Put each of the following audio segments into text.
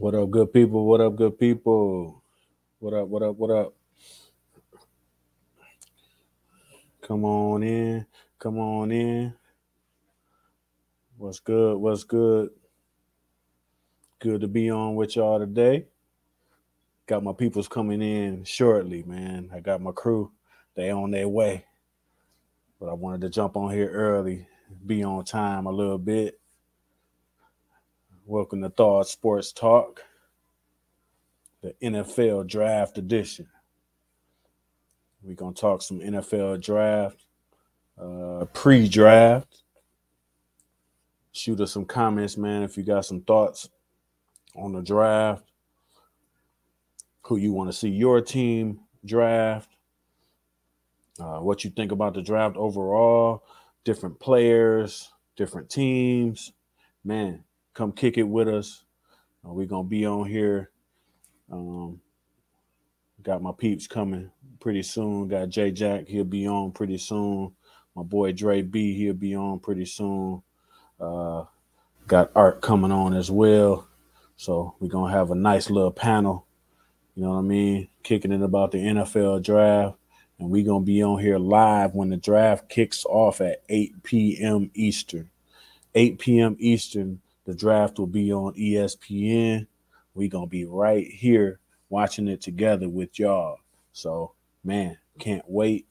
What up, good people? What up, good people? What up, what up, what up? Come on in. Come on in. What's good? What's good? Good to be on with y'all today. Got my peoples coming in shortly, man. I got my crew. They on their way. But I wanted to jump on here early, be on time a little bit. Welcome to Thawed Sports Talk, the NFL Draft Edition. We're gonna talk some NFL draft, uh, pre-draft. Shoot us some comments, man, if you got some thoughts on the draft, who you want to see your team draft, uh, what you think about the draft overall, different players, different teams. Man, come kick it with us. Uh, we're gonna be on here. Um, got my peeps coming pretty soon. Got Jay Jack, he'll be on pretty soon. My boy Dre B, he'll be on pretty soon. Uh, got Art coming on as well. So we're gonna have a nice little panel. You know what I mean? Kicking it about the NFL draft. And we're gonna be on here live when the draft kicks off at 8 p.m. Eastern. 8 p.m. Eastern the draft will be on ESPN. We're gonna be right here watching it together with y'all. So, man, can't wait.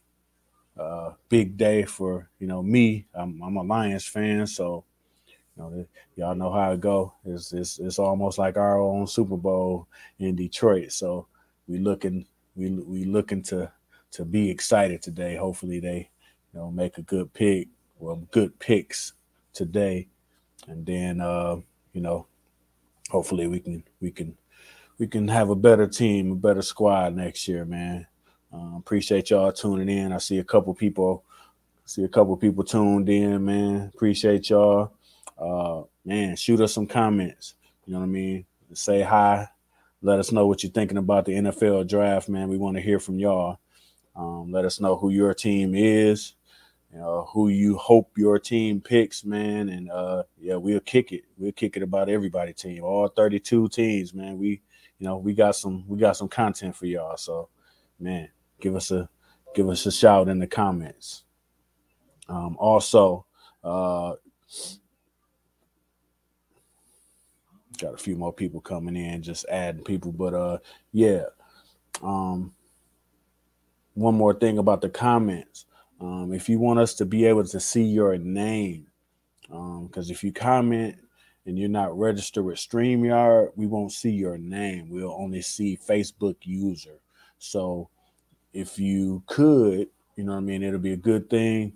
Uh, big day for you know me. I'm, I'm a Lions fan, so you know y'all know how it go. It's, it's it's almost like our own Super Bowl in Detroit. So we looking we we looking to to be excited today. Hopefully they you know make a good pick, well good picks today and then uh, you know, hopefully we can we can we can have a better team, a better squad next year, man. Uh, appreciate y'all tuning in. I see a couple people, see a couple people tuned in, man. Appreciate y'all. Uh, man, shoot us some comments. You know what I mean? Say hi. Let us know what you're thinking about the NFL draft, man. We want to hear from y'all. Um, let us know who your team is you know, who you hope your team picks, man. And uh, yeah, we'll kick it. We'll kick it about everybody team, all 32 teams, man. We, you know, we got some we got some content for y'all. So, man, give us a give us a shout in the comments. Um, also, uh, got a few more people coming in, just adding people. But uh, yeah. Um, one more thing about the comments um, if you want us to be able to see your name, because um, if you comment and you're not registered with StreamYard, we won't see your name. We'll only see Facebook user. So if you could, you know what I mean, it'll be a good thing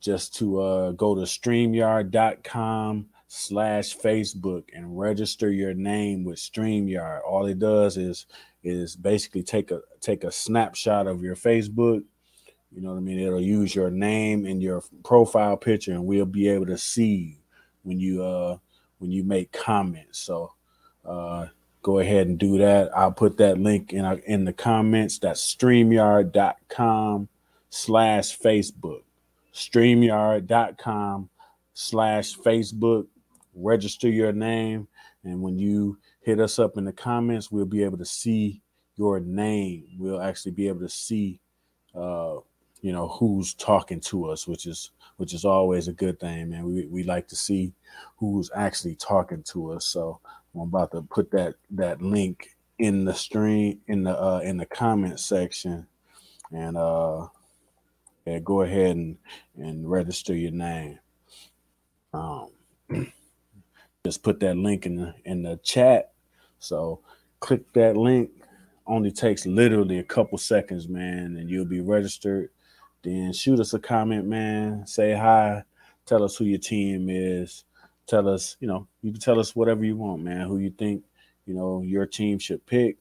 just to uh, go to StreamYard.com slash Facebook and register your name with StreamYard. All it does is is basically take a take a snapshot of your Facebook you know what I mean? It'll use your name and your profile picture, and we'll be able to see when you uh when you make comments. So uh go ahead and do that. I'll put that link in our, in the comments. That's streamyard.com slash Facebook. Streamyard.com slash Facebook. Register your name. And when you hit us up in the comments, we'll be able to see your name. We'll actually be able to see uh, you know who's talking to us which is which is always a good thing man. We, we like to see who's actually talking to us. So i'm about to put that that link in the stream in the uh in the comment section. And uh yeah, go ahead and and register your name. Um just put that link in the in the chat. So click that link. Only takes literally a couple seconds man and you'll be registered then shoot us a comment, man. Say hi. Tell us who your team is. Tell us, you know, you can tell us whatever you want, man. Who you think, you know, your team should pick.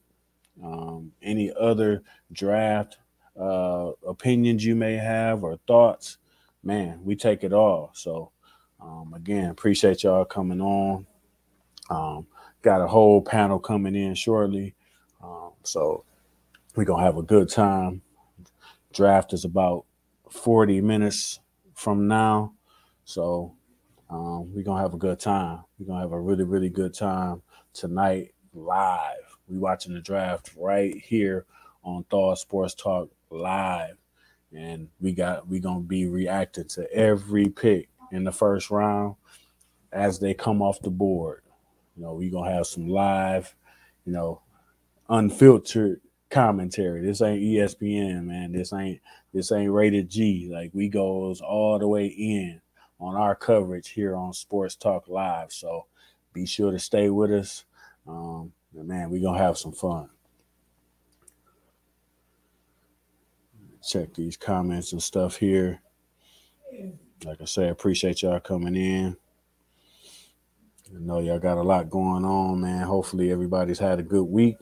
Um, any other draft uh, opinions you may have or thoughts, man, we take it all. So, um, again, appreciate y'all coming on. Um, got a whole panel coming in shortly. Um, so, we're going to have a good time. Draft is about 40 minutes from now. So um, we're gonna have a good time. We're gonna have a really, really good time tonight live. We watching the draft right here on Thaw Sports Talk live, and we got we gonna be reacting to every pick in the first round as they come off the board. You know, we gonna have some live, you know, unfiltered commentary. This ain't ESPN, man. This ain't this ain't rated G. Like we goes all the way in on our coverage here on Sports Talk Live. So be sure to stay with us. Um, man, we gonna have some fun. Check these comments and stuff here. Like I say, appreciate y'all coming in. I know y'all got a lot going on, man. Hopefully everybody's had a good week.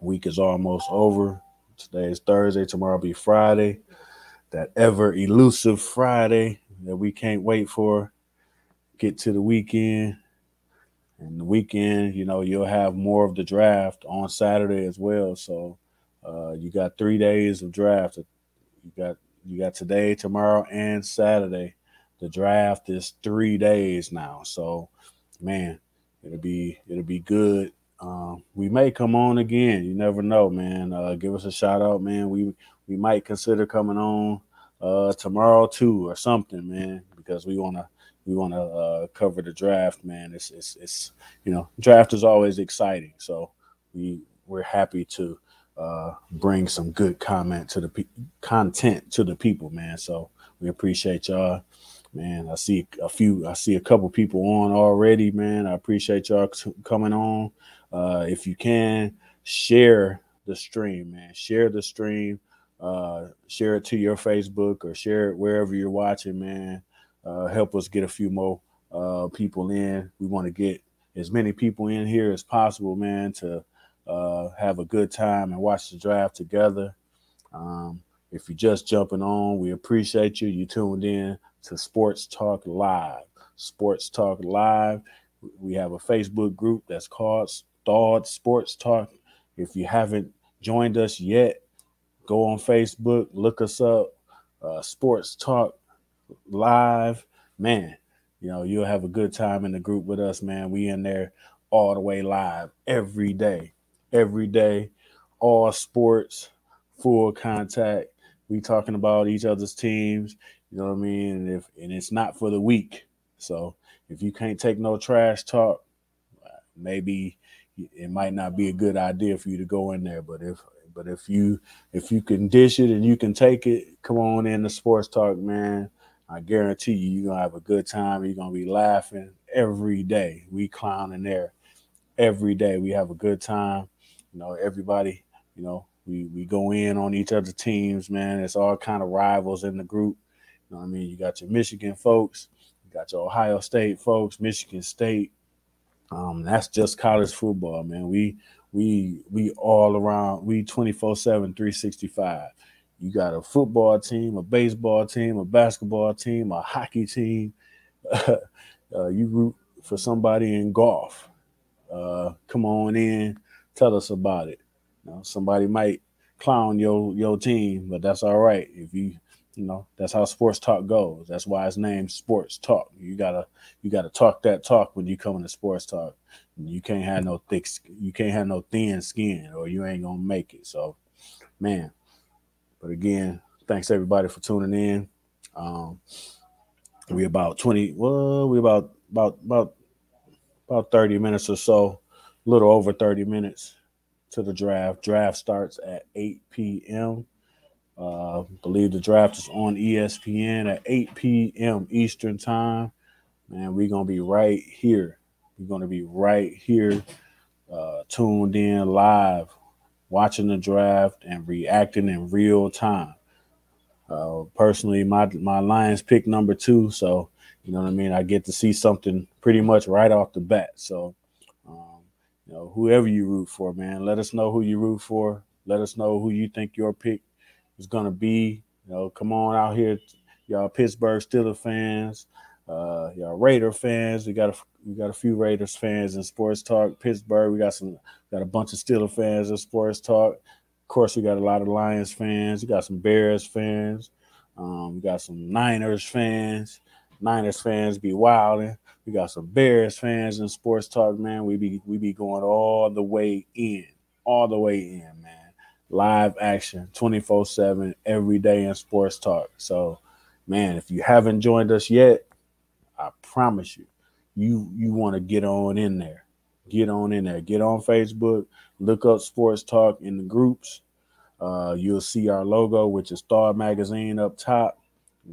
Week is almost over. Today is Thursday. Tomorrow will be Friday. That ever elusive Friday that we can't wait for. Get to the weekend. And the weekend, you know, you'll have more of the draft on Saturday as well. So uh, you got three days of draft. You got you got today, tomorrow, and Saturday. The draft is three days now. So, man, it'll be it'll be good. Um, we may come on again. You never know, man. Uh, give us a shout out, man. We we might consider coming on uh, tomorrow too, or something, man, because we wanna we wanna uh, cover the draft, man. It's it's it's you know, draft is always exciting, so we we're happy to uh, bring some good comment to the pe- content to the people, man. So we appreciate y'all, man. I see a few, I see a couple people on already, man. I appreciate y'all coming on. Uh, if you can share the stream, man, share the stream, uh, share it to your Facebook or share it wherever you're watching, man. Uh, help us get a few more uh, people in. We want to get as many people in here as possible, man, to uh, have a good time and watch the draft together. Um, if you're just jumping on, we appreciate you. You tuned in to Sports Talk Live. Sports Talk Live. We have a Facebook group that's called Thawed Sports Talk. If you haven't joined us yet, go on Facebook, look us up, uh, Sports Talk Live. Man, you know, you'll have a good time in the group with us, man. We in there all the way live every day every day, all sports, full contact. We talking about each other's teams, you know what I mean? And if and it's not for the weak. So if you can't take no trash talk, maybe it might not be a good idea for you to go in there. But if but if you if you can dish it and you can take it, come on in the sports talk, man. I guarantee you, you're gonna have a good time. You're gonna be laughing every day. We clowning there every day. We have a good time. You know, everybody, you know, we we go in on each other's teams, man. It's all kind of rivals in the group. You know I mean? You got your Michigan folks, you got your Ohio State folks, Michigan State. Um, that's just college football, man. We we we all around, we 24-7, 365. You got a football team, a baseball team, a basketball team, a hockey team. uh, you root for somebody in golf. Uh, come on in tell us about it. You know, somebody might clown your your team, but that's all right. If you you know that's how sports talk goes. That's why it's named sports talk. You gotta you gotta talk that talk when you come into sports talk. You can't have no thick you can't have no thin skin or you ain't gonna make it. So man. But again, thanks everybody for tuning in. Um we about 20 well we about about about about 30 minutes or so a little over 30 minutes to the draft. Draft starts at 8 p.m. Uh, believe the draft is on ESPN at 8 p.m. Eastern time. Man, we're gonna be right here. We're gonna be right here, uh, tuned in live, watching the draft and reacting in real time. Uh, personally, my my Lions pick number two, so you know what I mean. I get to see something pretty much right off the bat. So you know, whoever you root for, man, let us know who you root for. Let us know who you think your pick is gonna be. You know, come on out here, y'all Pittsburgh Steelers fans, uh, y'all Raider fans. We got a we got a few Raiders fans in sports talk. Pittsburgh, we got some got a bunch of Steelers fans in sports talk. Of course, we got a lot of Lions fans. We got some Bears fans. Um, we got some Niners fans. Niners fans be wilding. We got some Bears fans in sports talk, man. We be we be going all the way in, all the way in, man. Live action, 24-7, every day in sports talk. So, man, if you haven't joined us yet, I promise you, you you want to get on in there. Get on in there. Get on Facebook. Look up Sports Talk in the groups. Uh, you'll see our logo, which is Star Magazine up top,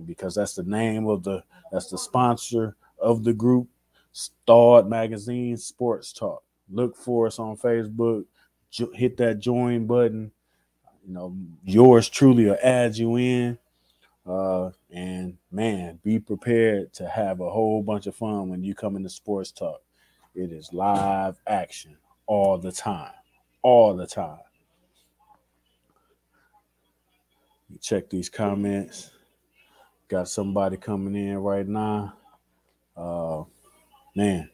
because that's the name of the that's the sponsor of the group. Star Magazine Sports Talk. Look for us on Facebook. Jo- hit that join button. You know, yours truly will add you in. Uh, and man, be prepared to have a whole bunch of fun when you come into sports talk. It is live action all the time, all the time. Check these comments. Got somebody coming in right now. Uh, man,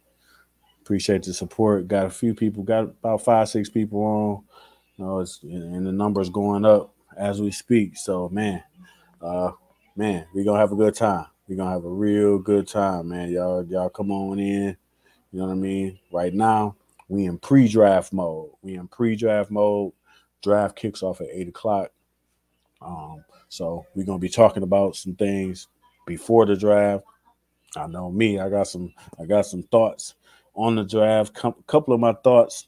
appreciate the support. Got a few people, got about five, six people on. Know, it's and the numbers going up as we speak. So, man, uh, man, we're gonna have a good time. We're gonna have a real good time, man. Y'all, y'all come on in. You know what I mean? Right now, we in pre-draft mode. We in pre-draft mode. Draft kicks off at eight o'clock. Um, so we're gonna be talking about some things before the draft. I know me, I got some, I got some thoughts on the draft. A couple of my thoughts,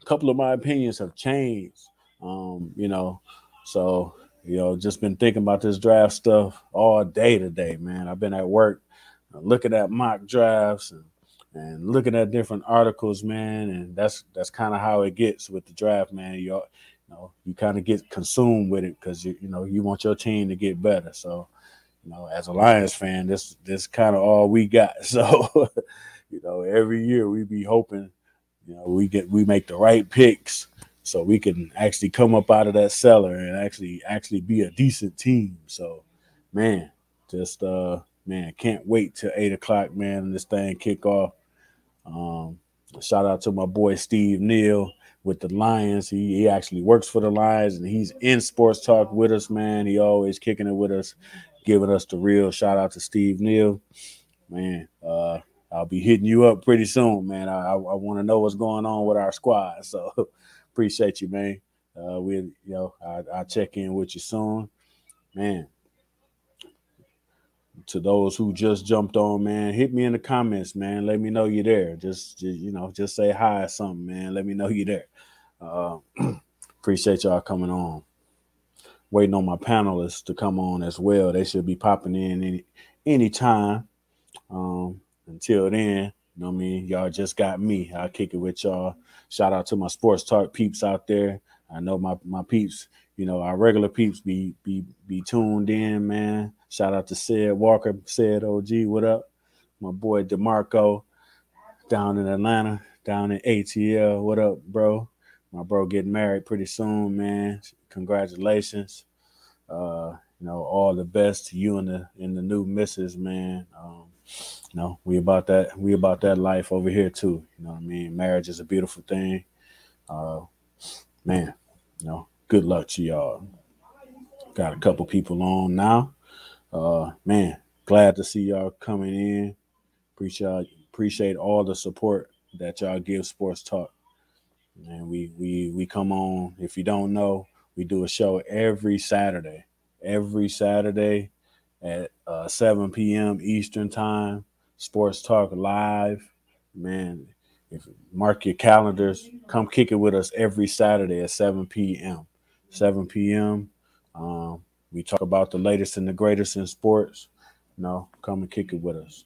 a couple of my opinions have changed. Um, you know, so you know, just been thinking about this draft stuff all day today, man. I've been at work looking at mock drafts and and looking at different articles, man, and that's that's kind of how it gets with the draft, man. You, you know, you kind of get consumed with it because you you know you want your team to get better. So, you know, as a Lions fan, this this kind of all we got. So, you know, every year we be hoping, you know, we get we make the right picks so we can actually come up out of that cellar and actually actually be a decent team. So, man, just uh man, can't wait till eight o'clock, man, and this thing kick off. Um, shout out to my boy Steve Neal with the Lions. He, he actually works for the Lions and he's in sports talk with us, man. He always kicking it with us, giving us the real shout out to Steve Neal. Man, uh, I'll be hitting you up pretty soon, man. I, I, I want to know what's going on with our squad. So appreciate you, man. Uh, we, you know, I, I'll check in with you soon, man to those who just jumped on, man, hit me in the comments, man. Let me know you're there. Just, just you know, just say hi or something, man. Let me know you're there. Uh, appreciate y'all coming on. Waiting on my panelists to come on as well. They should be popping in any anytime. Um, until then, you know what I mean? Y'all just got me. I'll kick it with y'all. Shout out to my sports talk peeps out there. I know my my peeps, you know, our regular peeps be be be tuned in, man. Shout out to Sid Walker, Sid OG, what up? My boy DeMarco down in Atlanta, down in ATL. What up, bro? My bro getting married pretty soon, man. Congratulations. Uh, you know, all the best to you and the in the new missus, man. Um, you know, we about that, we about that life over here too. You know what I mean? Marriage is a beautiful thing. Uh man, you know, good luck to y'all. Got a couple people on now. Uh, man, glad to see y'all coming in. Appreciate appreciate all the support that y'all give Sports Talk. And we we we come on. If you don't know, we do a show every Saturday. Every Saturday at uh, 7 p.m. Eastern Time. Sports Talk Live. Man, if mark your calendars, come kick it with us every Saturday at 7 p.m. 7 p.m. Um, we talk about the latest and the greatest in sports. Know, come and kick it with us.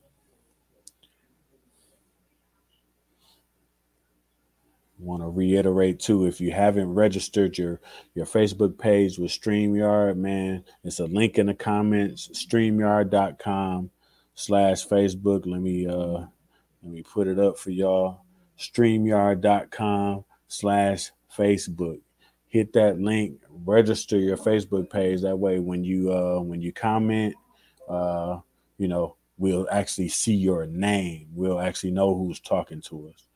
Want to reiterate too, if you haven't registered your your Facebook page with StreamYard, man, it's a link in the comments, streamyard.com slash Facebook. Let me uh let me put it up for y'all. StreamYard.com slash Facebook hit that link, register your Facebook page. That way, when you uh, when you comment, uh, you know, we'll actually see your name. We'll actually know who's talking to us,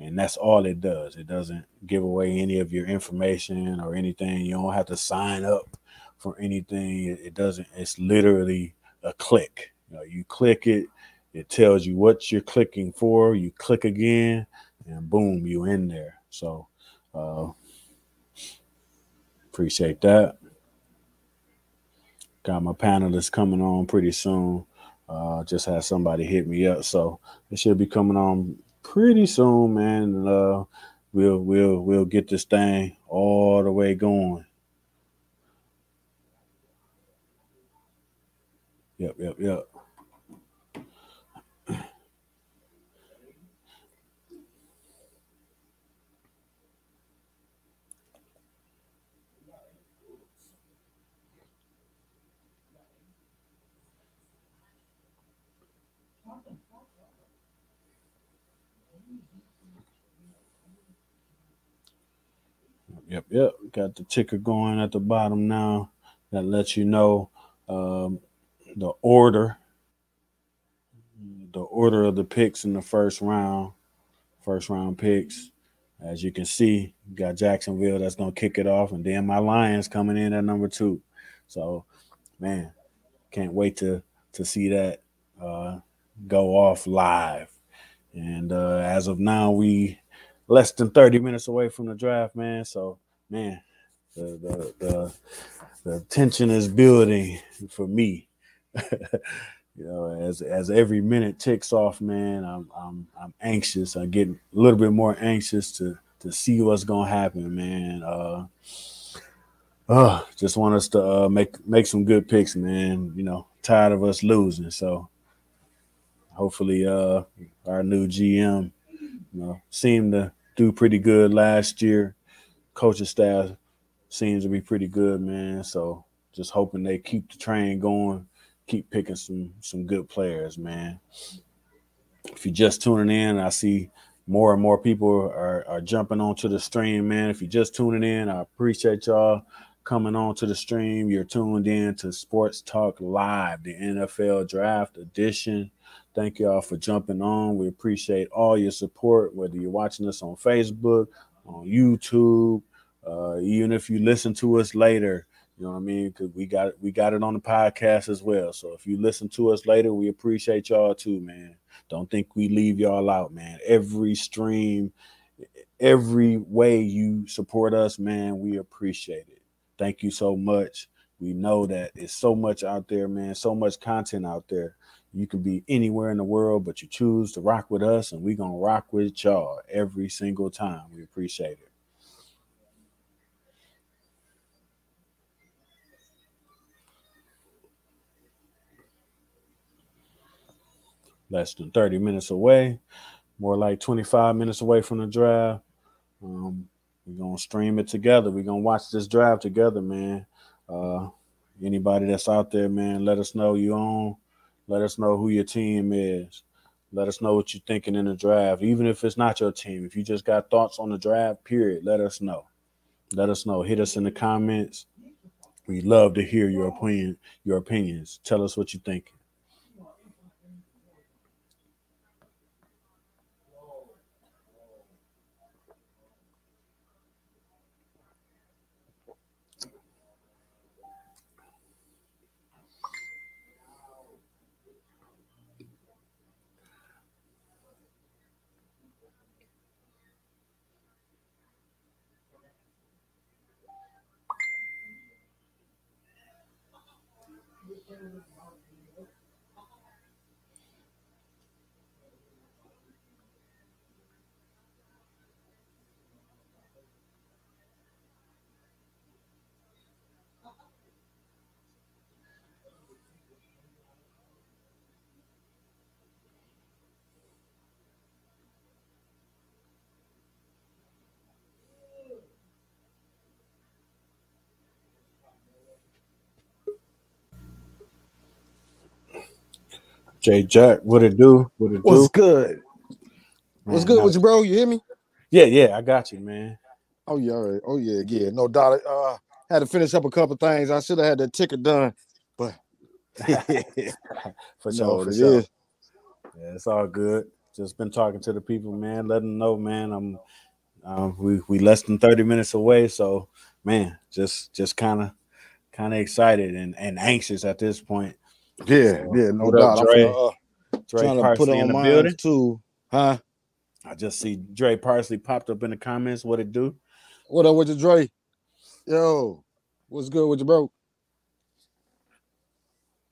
and that's all it does. It doesn't give away any of your information or anything. You don't have to sign up for anything. It doesn't. It's literally a click. You know, you click it, it tells you what you're clicking for. You click again, and boom, you in there. So uh, appreciate that. Got my panelists coming on pretty soon. Uh, just had somebody hit me up, so it should be coming on pretty soon, man. Uh, we'll we'll we'll get this thing all the way going. Yep, yep, yep. Yep, yep. Got the ticker going at the bottom now. That lets you know um, the order, the order of the picks in the first round, first round picks. As you can see, you got Jacksonville that's gonna kick it off, and then my Lions coming in at number two. So, man, can't wait to to see that uh, go off live. And uh, as of now, we less than 30 minutes away from the draft, man. So, man, the the the, the tension is building for me. you know, as as every minute ticks off, man, I'm I'm I'm anxious. I'm getting a little bit more anxious to to see what's gonna happen, man. Uh, uh just want us to uh, make make some good picks, man. You know, tired of us losing. So hopefully uh our new GM, you know, seemed to do pretty good last year. Coaching staff seems to be pretty good, man. So just hoping they keep the train going, keep picking some some good players, man. If you're just tuning in, I see more and more people are, are jumping onto the stream, man. If you're just tuning in, I appreciate y'all coming on to the stream. You're tuned in to Sports Talk Live, the NFL Draft Edition. Thank y'all for jumping on. We appreciate all your support, whether you're watching us on Facebook, on YouTube, uh, even if you listen to us later. You know what I mean? Because we got we got it on the podcast as well. So if you listen to us later, we appreciate y'all too, man. Don't think we leave y'all out, man. Every stream, every way you support us, man, we appreciate it. Thank you so much. We know that it's so much out there, man. So much content out there you can be anywhere in the world, but you choose to rock with us, and we're gonna rock with y'all every single time. We appreciate it. Less than 30 minutes away, more like 25 minutes away from the draft. Um, we're gonna stream it together. We're gonna watch this draft together, man. Uh, anybody that's out there, man, let us know you on let us know who your team is. Let us know what you're thinking in the draft. Even if it's not your team, if you just got thoughts on the draft, period, let us know. Let us know. Hit us in the comments. We love to hear your opinion, your opinions. Tell us what you're thinking. Jay Jack, what it do? What it What's do? good? Man, What's good how- with you, bro? You hear me? Yeah, yeah, I got you, man. Oh yeah, right. oh yeah, yeah. No doubt. Uh, had to finish up a couple things. I should have had that ticket done, but For no, sure, for sure. is. Yeah, it's all good. Just been talking to the people, man. Letting them know, man. I'm um, we we less than 30 minutes away. So man, just just kind of kind of excited and, and anxious at this point. Yeah, So, yeah, no what up, doubt. I'm Dre? finna, uh, Dre trying to put on the mine building. too. Huh? I just see Dre Parsley popped up in the comments. What it do? What up with you, Dre? Yo, what's good with you, bro?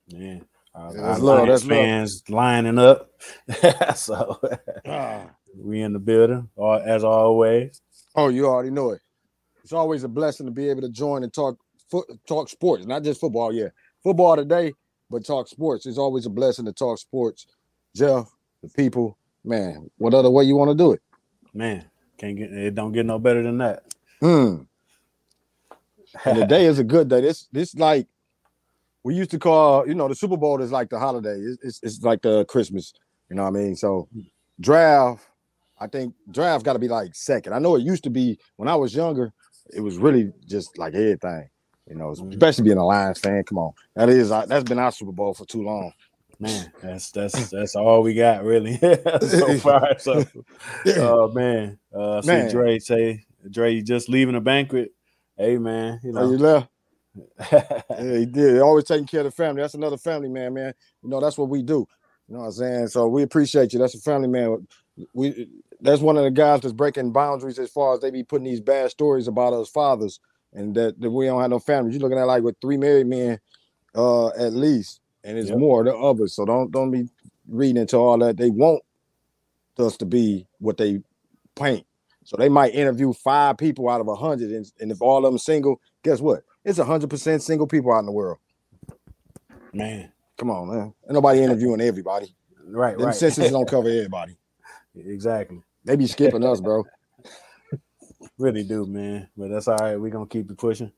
Yeah. Uh, Yeah, that's love, Lions that's love. fans lining up. so Ah. we in the building, all, as always. Oh, you already know it. It's always a blessing to be able to join and talk foot, talk sports, not just football. Yeah, football today, but talk sports. It's always a blessing to talk sports. Jeff, the people, man. What other way you want to do it? Man, can't get it don't get no better than that. Hmm. And the day is a good day. This this like we used to call, you know, the Super Bowl is like the holiday. It's, it's, it's like the Christmas. You know what I mean? So draft, I think draft got to be like second. I know it used to be when I was younger. It was really just like everything. You know, Mhm. especially being a Lions fan. Come on, that is that's been our Super Bowl for too long. Man, that's that's that's all we got really so far. So oh man. Uh see Man. Dre say Dre you just leaving a banquet. Hey man, you Oh, you left? Yeah, he did. Always taking care of the family. That's another family man, man. You know, that's what we do. You know what I'm saying? So we appreciate you. That's a family man. We that's one of the guys that's breaking boundaries as far as they be putting these bad stories about us fathers and that, that we don't have no families. You're looking at like with three married men, uh, at least, and it's Yep. more the others. So don't don't be reading into all that. They want us to be what they paint. So they might interview five people out of a hundred, and, and if all of them single, guess what? It's a hundred percent single people out in the world. man. Come on, man. Ain't nobody interviewing everybody. Right, Them right. censuses don't cover everybody. exactly. They be skipping us, bro. Really do, man. But that's all right. We're gonna keep it pushing.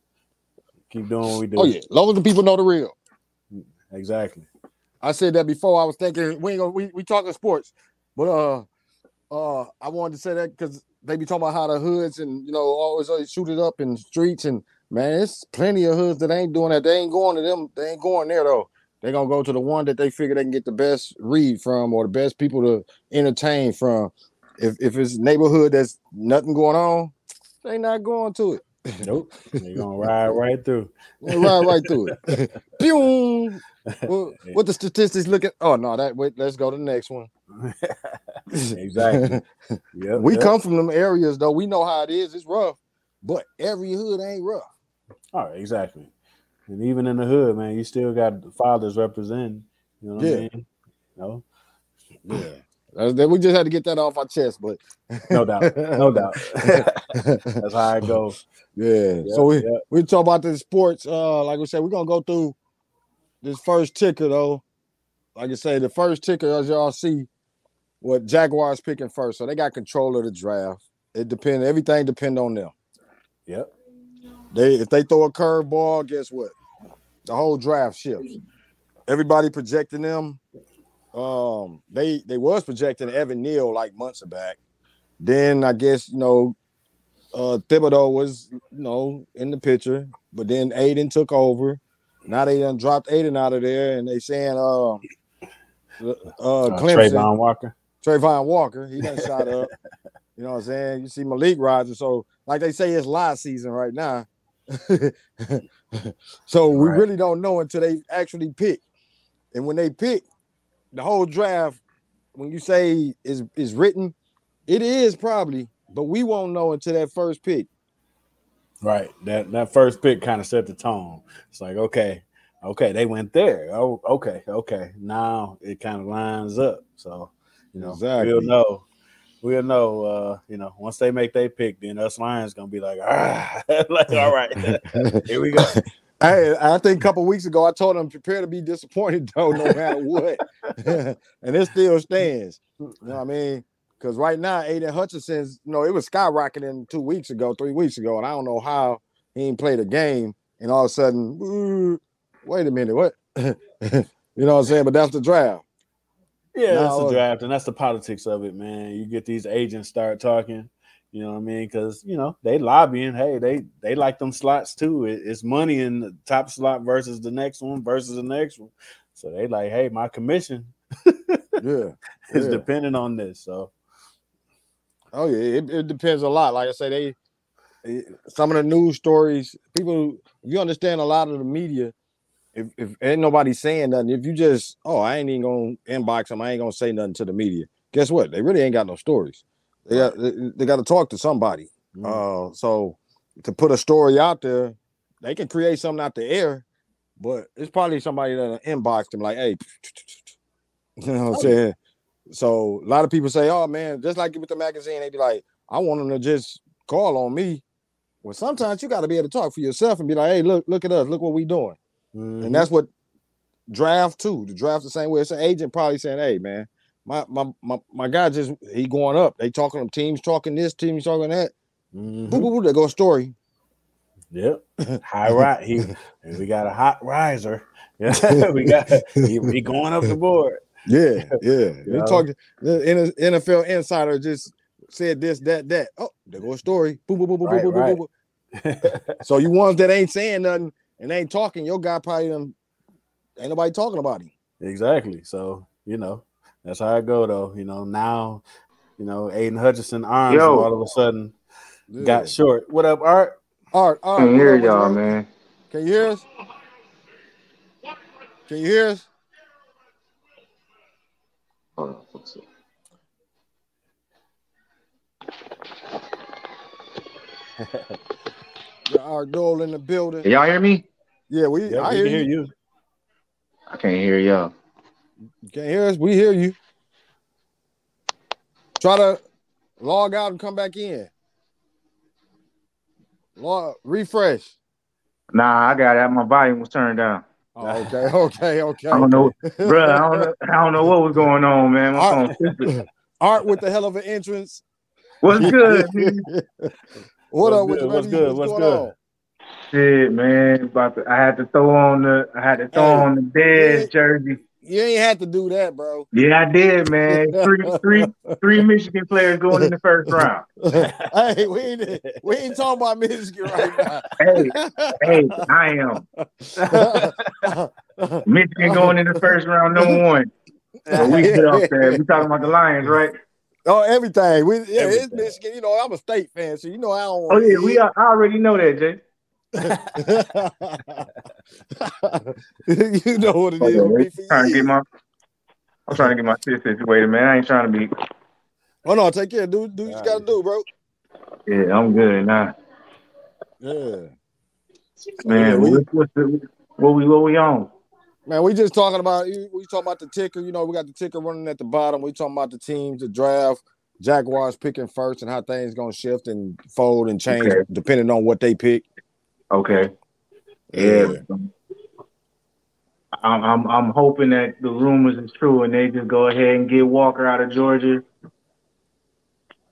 Keep doing what we do. Oh yeah, long as the people know the real. Exactly. I said that before. I was thinking we ain't gonna we, we talking sports, but uh uh I wanted to say that because they be talking about how the hoods and you know always, always shoot it up in the streets and man, it's plenty of hoods that ain't doing that. They ain't going to them. They ain't going there though. They gonna go to the one that they figure they can get the best read from or the best people to entertain from. If if it's neighborhood that's nothing going on, they not going to it. Nope. They're gonna ride right through. Ride right through it. Pew! What, what the statistics look at? Oh no, that wait. Let's go to the next one. exactly. Yep. we yep. come from them areas though. We know how it is. It's rough, but every hood ain't rough. Oh, exactly. And even in the hood, man, you still got the fathers representing. You know what Yeah. I mean? No, Yeah, that- we just had to get that off our chest, but no doubt, no doubt. That's how it goes. yeah. Yep, so we yep. we talk about the sports. Uh, like we said, we're gonna go through this first ticker though. Like I say, the first ticker, as y'all see, what Jaguars picking first. So they got control of the draft. It depends. Everything depend on them. Yep. They if they throw a curveball, guess what? The whole draft shifts. Everybody projecting them. Um, they they was projecting Evan Neal like months back. Then I guess you know, uh Thibodeaux was you know in the picture, but then Aidan took over. Now they done dropped Aidan out of there, and they saying uh uh, Uh, Clemson, Travon Walker. Travon Walker, he done shot up. You know what I'm saying? You see Malik rising. So, like they say, it's live season right now. so we Right. really don't know until they actually pick. And when they pick, the whole draft, when you say is is written, it is probably, but we won't know until that first pick. Right. That that first pick kind of set the tone. It's like, okay, okay, they went there. Oh, okay, okay. Now it kind of lines up. So, you know, Exactly. we'll know. We'll know. Uh, you know, once they make their pick, then us Lions gonna be like, ah, like, all right, here we go. I, I think a couple weeks ago I told them prepare to be disappointed though, no matter what, and it still stands. You know what I mean? Because right now, Aidan Hutchinson's, you know, it was skyrocketing two weeks ago, three weeks ago, and I don't know how he ain't played a game, and all of a sudden, wait a minute, what? you know what I'm saying? But that's the draft. Yeah, that's the draft, and that's the politics of it, man. You get these agents start talking, you know what I mean? Because you know they lobbying. Hey, they they like them slots too. It- it's money in the top slot versus the next one versus the next one. So they like, hey, my commission Yeah. is Yeah. dependent on this. So Oh yeah, it, it depends a lot. Like I say, they some of the news stories, people if you understand a lot of the media, if, if ain't nobody saying nothing, if you just oh I ain't even gonna inbox them, I ain't gonna say nothing to the media. Guess what? They really ain't got no stories. They got they, they got to talk to somebody. Mhm. Uh, so to put a story out there, they can create something out the air, but it's probably somebody that inboxed them like, hey, you know what I'm saying? So a lot of people say, oh man, just like with the magazine, they'd be like, I want them to just call on me. Well, sometimes you got to be able to talk for yourself and be like, hey, look, look at us, look what we're doing. Mhm. And that's what draft too. The draft the same way. It's an agent probably saying, "Hey, man, my my my, my guy just he going up. They talking them teams talking this, teams talking that. Mhm. Boop, boop, boop, they go story. Yep. High rise. He and we got a hot riser. Yeah, we got he, he going up the board. Yeah, yeah. They Yeah. talking. The NFL insider just said this, that, that. Oh, there go a story. Right, right. So you ones that ain't saying nothing and ain't talking, your guy probably done, ain't nobody talking about him. exactly. So you know that's how I go though. You know now, you know Aidan Hutchinson arms Yo. all of a sudden Yeah. got short. What up, Art? All right, all right. Can't what hear up, y'all, you- man. Can you hear us? Can you hear us? Hold on, what's up? Got Art Doyle in the building. Can y'all hear me? Yeah, we. Yeah, I we hear can you. hear you. I can't hear y'all. You can't hear us. We hear you. Try to log out and come back in. Log, refresh. Nah, I got it. My volume was turned down. Oh, okay, okay, okay. I don't know, bro. I don't know. I don't know what was going on, man. My All Art with the hell of an entrance. What's good? what What's up good? What's good? What's going good? on? Shit, man. About to, I had to throw on the. I had to throw Hey, on the dead jersey. You ain't had to do that, bro. Yeah, I did, man. Three, three, three Michigan players going in the first round. hey, we ain't we ain't talking about Michigan right now. Hey, hey, I am Michigan going in the first round, number one. We get there. We talking about the Lions, right? Oh, everything. We yeah, it's Michigan. You know, I'm a state fan, so you know I don't Oh yeah, we. I already know that, Jay. you know what it is for trying to get my. I'm trying to get my shit situated, man. I ain't trying to be. Oh no, take care. Do do what you gotta do, bro. Yeah, I'm good now, Yeah. man. we- the, what we what we on? Man, we just talking about we talking about the ticker. You know, we got the ticker running at the bottom. We talking about the teams, the draft, Jaguars picking first, and how things gonna shift and fold and change Okay. depending on what they pick. Okay. Yeah. I'm, I'm I'm hoping that the rumors is true and they just go ahead and get Walker out of Georgia.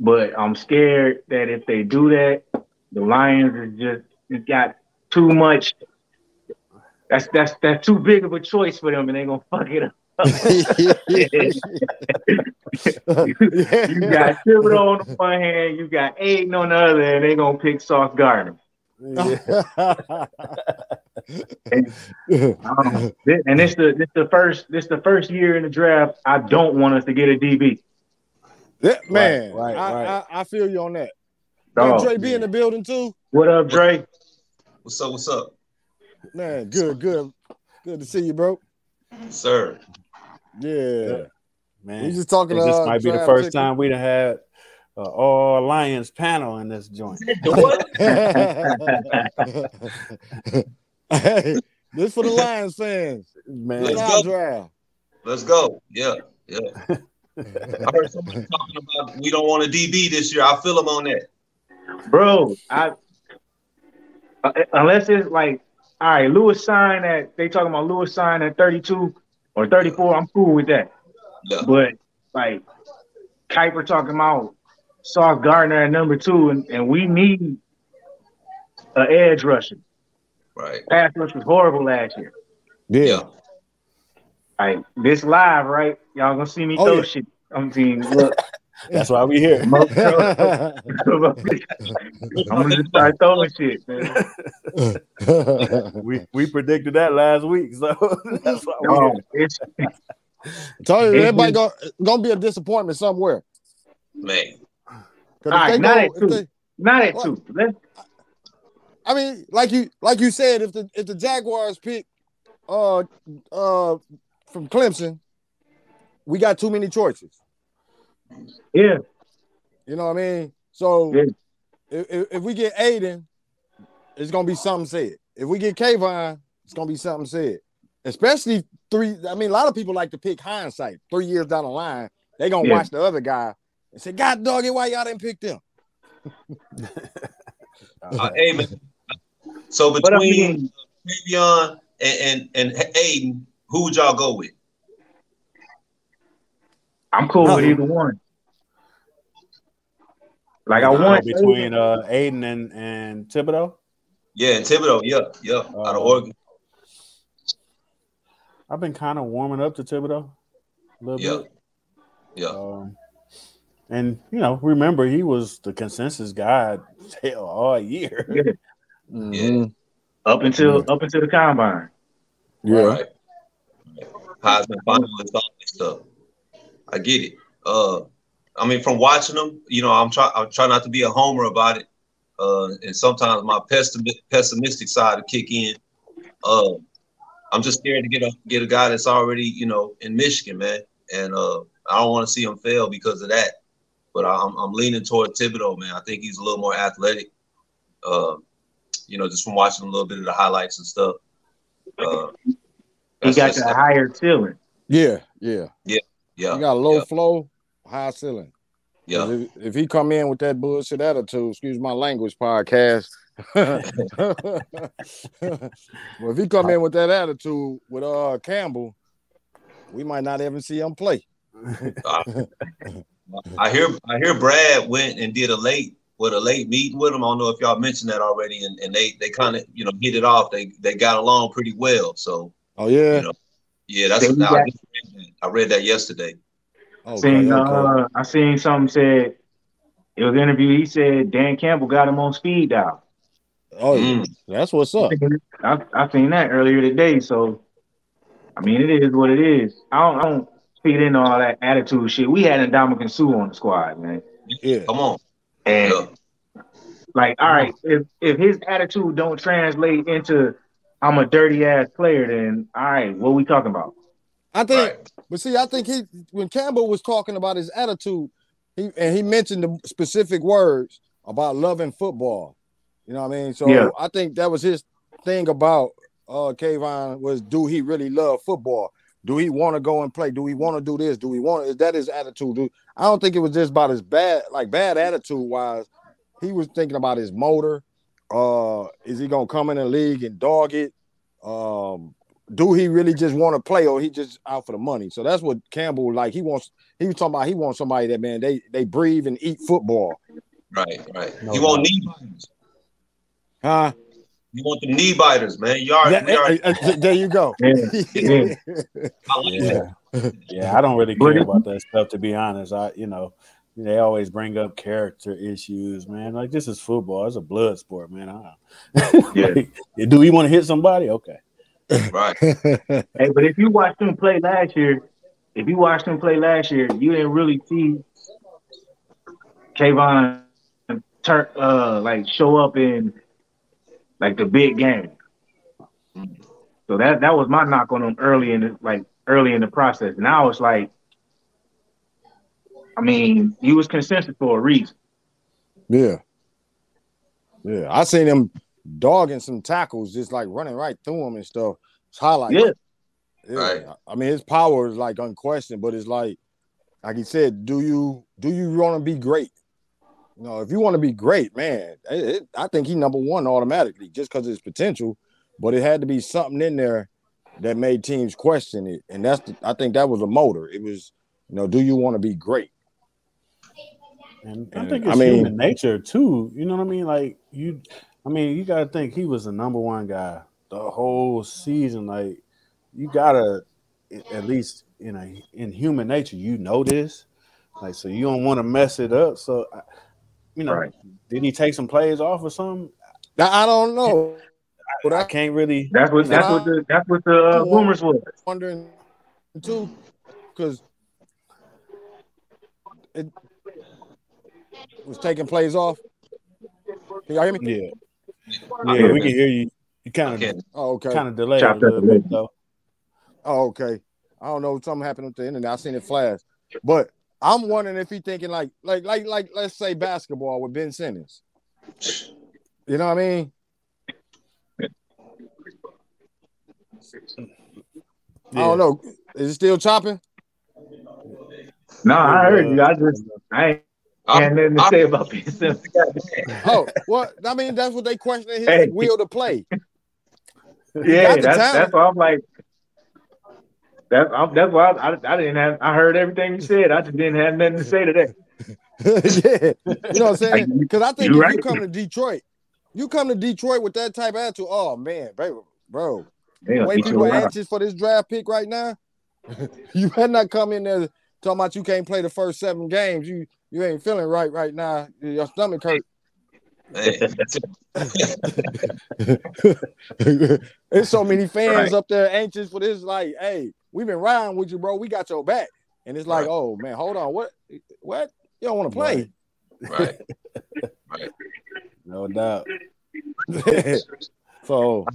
But I'm scared that if they do that, the Lions is just it got too much. That's that's that's too big of a choice for them, and they're gonna fuck it up. you got Thibodeaux on the one hand, you got Aidan on the other, and they're gonna pick Sauce Gardner. Um, and this the this the first this the first year in the draft. I don't want us to get a DB. That man, right, I, right. I, I feel you on that. Dog. Got Dre B in the building too. What up, Dre? What's up? What's up, Man, good, good, good to see you, bro. sir? Yeah, Man, we just talking. this uh, might be the first ticker. time we'd have had uh, all Lions panel in this joint. hey, this for the Lions fans. Man, Let's go. draft. Let's go. Yeah, yeah. I heard somebody talking about we don't want a DB this year. I feel them on that. Bro, I uh, unless it's like, all right, Lewis Cine at they talking about Lewis Cine at 32 or 34. I'm cool with that. Yeah, But like Kiper talking about Sauce Gardner at number two, and, and we need an edge rusher. right. Pass rush was horrible last year. Yeah. Like this live, right? Y'all gonna see me Oh, throw yeah. shit. I'm seeing look. that's why we here. I'm gonna just start throwing shit, man. We we predicted that last week, so that's why we Oh, here. it's Tell you, It everybody gonna, gonna be a disappointment somewhere. Man. 'Cause if All right, not at two. they- not at What? two. Let's I mean, like you like you said, if the if the Jaguars pick uh uh from Clemson, we got too many choices. Yeah, You know what I mean? So Yeah. if, if, we get Aidan, it's gonna be something said. If we get Kayvon, it's gonna be something said. Especially three. I mean, a lot of people like to pick hindsight. Three years down the line, they gonna Yeah. watch the other guy and say, "God dog it, why y'all didn't pick them?" Uh, hey, man. So between mean- Travon and, and and Aidan, who would y'all go with? I'm cool with either one. Like I Uh, want between uh Aidan and and Thibodeaux. Yeah, and Thibodeaux. Yeah, yeah, out of Uh, Oregon. I've been kind of warming up to Thibodeaux a little Yeah, bit. yeah. Um, and you know, remember he was the consensus guy hell, all year. Yeah. Mhm. up until up until the combine. Yeah. Right. Heisman finalist, all that stuff. I get it. Uh, I mean, from watching them, you know, I'm trying. I'm trying not to be a homer about it. Uh, and sometimes my pessimi- pessimistic side to kick in. Uh, I'm just scared to get a get a guy that's already, you know, in Michigan, man. And uh, I don't want to see him fail because of that. But I'm, I'm leaning toward Thibodeaux, man. I think he's a little more athletic. Uh, you know, just from watching a little bit of the highlights and stuff. Uh, He got the higher ceiling. Yeah. Yeah. yeah, yeah. He got a low yeah, flow, high ceiling. yeah. If, if he come in with that bullshit attitude, excuse my language, podcast. well, if he come in with that attitude with uh Campbell, we might not even see him play. I hear I hear Brad went and did a late with a late meeting with him. I don't know if y'all mentioned that already, and, and they they kind of you know hit it off. They they got along pretty well. So Oh yeah. You know, yeah, that's They what I, read that. I read that yesterday. Okay, seen okay. uh I seen something said it was an interview. He said Dan Campbell got him on speed dial. oh, yeah. Mm. that's what's up. I I seen that earlier today. So I mean it is what it is. I don't, I don't feed into all that attitude shit. We had Ndamukong Suh on the squad, man. Yeah. Come on, And yeah, like, all right, if if his attitude don't translate into I'm a dirty ass player, then all right, what we talking about? I think, right. but see, I think he when Campbell was talking about his attitude, he and he mentioned the specific words about loving football. You know what I mean? So Yeah. I think that was his thing about uh Kayvon was do he really love football? Do he want to go and play? Do he want to do this? Do he want is that his attitude? Do, I don't think it was just about his bad, like bad attitude wise. He was thinking about his motor. Uh, is he gonna come in the league and dog it? Um, do he really just want to play or he just out for the money? So that's what Campbell like. He wants. He was talking about. He wants somebody that man they they breathe and eat football. right, right. No you want doubt. knee biters? Huh? You want the knee biters, man? You already, That- we already uh, uh, there you go. Yeah. Yeah. I like that. Yeah, yeah. I don't really care about that stuff to be honest. I, you know, they always bring up character issues, man. Like this is football. It's a blood sport, man. I, Yeah. Like, do we want to hit somebody? Okay. right. Hey, but if you watched them play last year, if you watched them play last year, you didn't really see Kayvon turn uh like show up in like the big game. So that that was my knock on him early in the like early in the process. Now it's like, I mean, he was consensus for a reason. yeah, yeah. I seen him dogging some tackles, just like running right through him and stuff. It's highlights. Yeah. Yeah. Right. I mean, his power is like unquestioned, but it's like, like he said, do you do you want to be great? You know, if you want to be great, man, it, it- I think he number one automatically just because of his potential. But it had to be something in there that made teams question it, and that's the, I think that was a motor. It was, you know, do you want to be great? And I think I it's mean- human nature too. You know what I mean? Like you, I mean, you got to think he was the number one guy the whole season. Like you gotta, at least you know, in human nature, you know this. Like so, you don't want to mess it up. So, I- you know, Right. did he take some plays off or something? Now I don't know, but I I can't really. That's what that's what the that's what the uh, rumors was. wondering too, because it was taking plays off. Can y'all hear me? Yeah, yeah, we can hear you. You kind of can't. Oh, okay. kind of delayed a Chopped up little bit though. Oh, okay. I don't know. Something happened with the internet. I seen it flash, but I'm wondering if he thinking like, like, like, like, let's say basketball with Ben Simmons. You know what I mean? I don't know. Is it still chopping? No, I heard you. I just I ain't I'm- nothing to I'm- say about Ben Simmons. Oh, well, I mean, that's what they questioning his Hey. will to play. Yeah, that's talent. that's why I'm like. That, I'm, that's why I, I, I didn't have. I heard everything you said. I just didn't have nothing to say today. yeah, you know what I'm saying? Because I think You if right. you come to Detroit, you come to Detroit with that type of attitude. Oh man, baby, bro, They the way people are anxious for this draft pick right now, you better not come in there talking about you can't play the first seven games. You you ain't feeling right right now. Your stomach hurt. There's so many fans Right. up there anxious for this. Like, hey, we've been riding with you, bro. We got your back. And it's like, Right. oh man, hold on. What? What? You don't want to play? right. Right. No doubt. so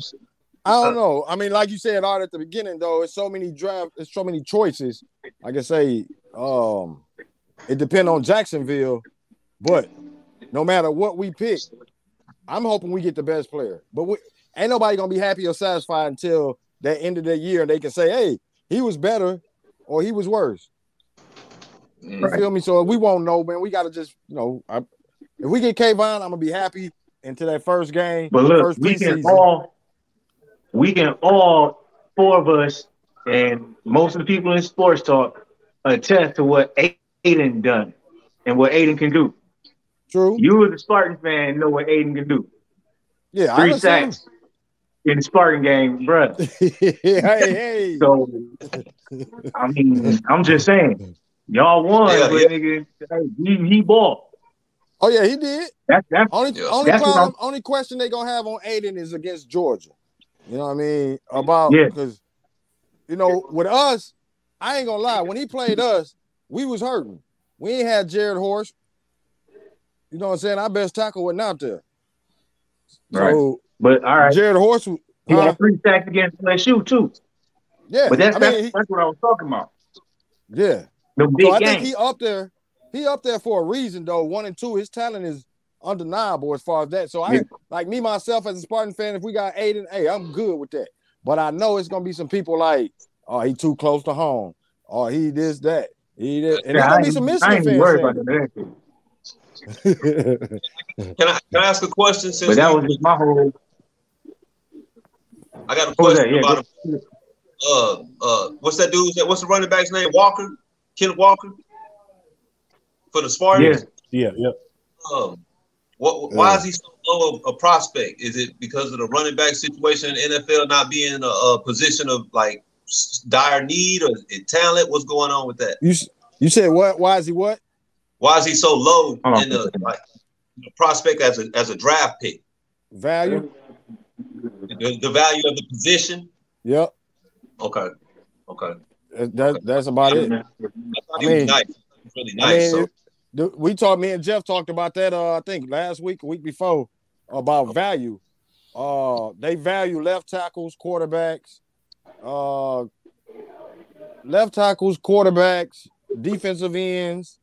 I don't know. I mean, like you said all at the beginning, though, it's so many draft, it's so many choices. Like I say, um, it depends on Jacksonville, but no matter what we pick, I'm hoping we get the best player. But we, ain't nobody gonna be happy or satisfied until the end of the year and they can say, hey, he was better or he was worse. You Mm. feel me? So we won't know, man. We gotta just, you know, I, if we get Kayvon, I'm gonna be happy into that first game. But look, first we can preseason. all, we can all four of us, and most of the people in sports talk attest to what Aidan done and what Aidan can do. True. You as a Spartan fan know what Aidan can do. Yeah, Three I understand. sacks in the Spartan game, bruh. hey, hey. So, I mean, I'm just saying, y'all won, Yeah, but yeah. nigga, hey, he, he ball. Oh yeah, he did. That's that's Only Yeah. only That's problem, only question they gonna have on Aidan is against Georgia. You know what I mean? About Yeah. because you know with us, I ain't gonna lie. When he played us, we was hurting. We ain't had Jarrett Horst. You know what I'm saying? Our best tackle wasn't out there. So but all right. Jarrett Horst, was- He had three sacks against LSU too. yeah. But that's I that's, he- that's what I was talking about. yeah. The big So I game. think he up there. He up there for a reason though. One and two, his talent is undeniable as far as that. So I Yeah. like me myself as a Spartan fan. If we got Aidan, hey, I'm good with that. But I know it's gonna be some people like, oh, he too close to home. Oh, he this that. He this. and there's Yeah, I gonna be some Michigan fans. about that. shit. saying it. Can I can I ask a question? Since But that was just my whole. I got a What was question that? Yeah, about uh uh what's that dude's what's the running back's name? Walker, Kenneth Walker for the Spartans. Yeah, yeah. Um, what, why is he so low a, a prospect? Is it because of the running back situation in the NFL not being a, a position of like dire need or talent? What's going on with that? you you said what? Why is he what? Why is he so low in the like the prospect as a as a draft pick? Value? The, the value of the position. Yep. Okay, okay. That, that- that's about it. I I mean- nice. Really I nice. mean, so we talked. Me and Jeff talked about that. Uh, I think last week, week before, about value. Uh, they value left tackles, quarterbacks, uh, left tackles, quarterbacks, defensive ends.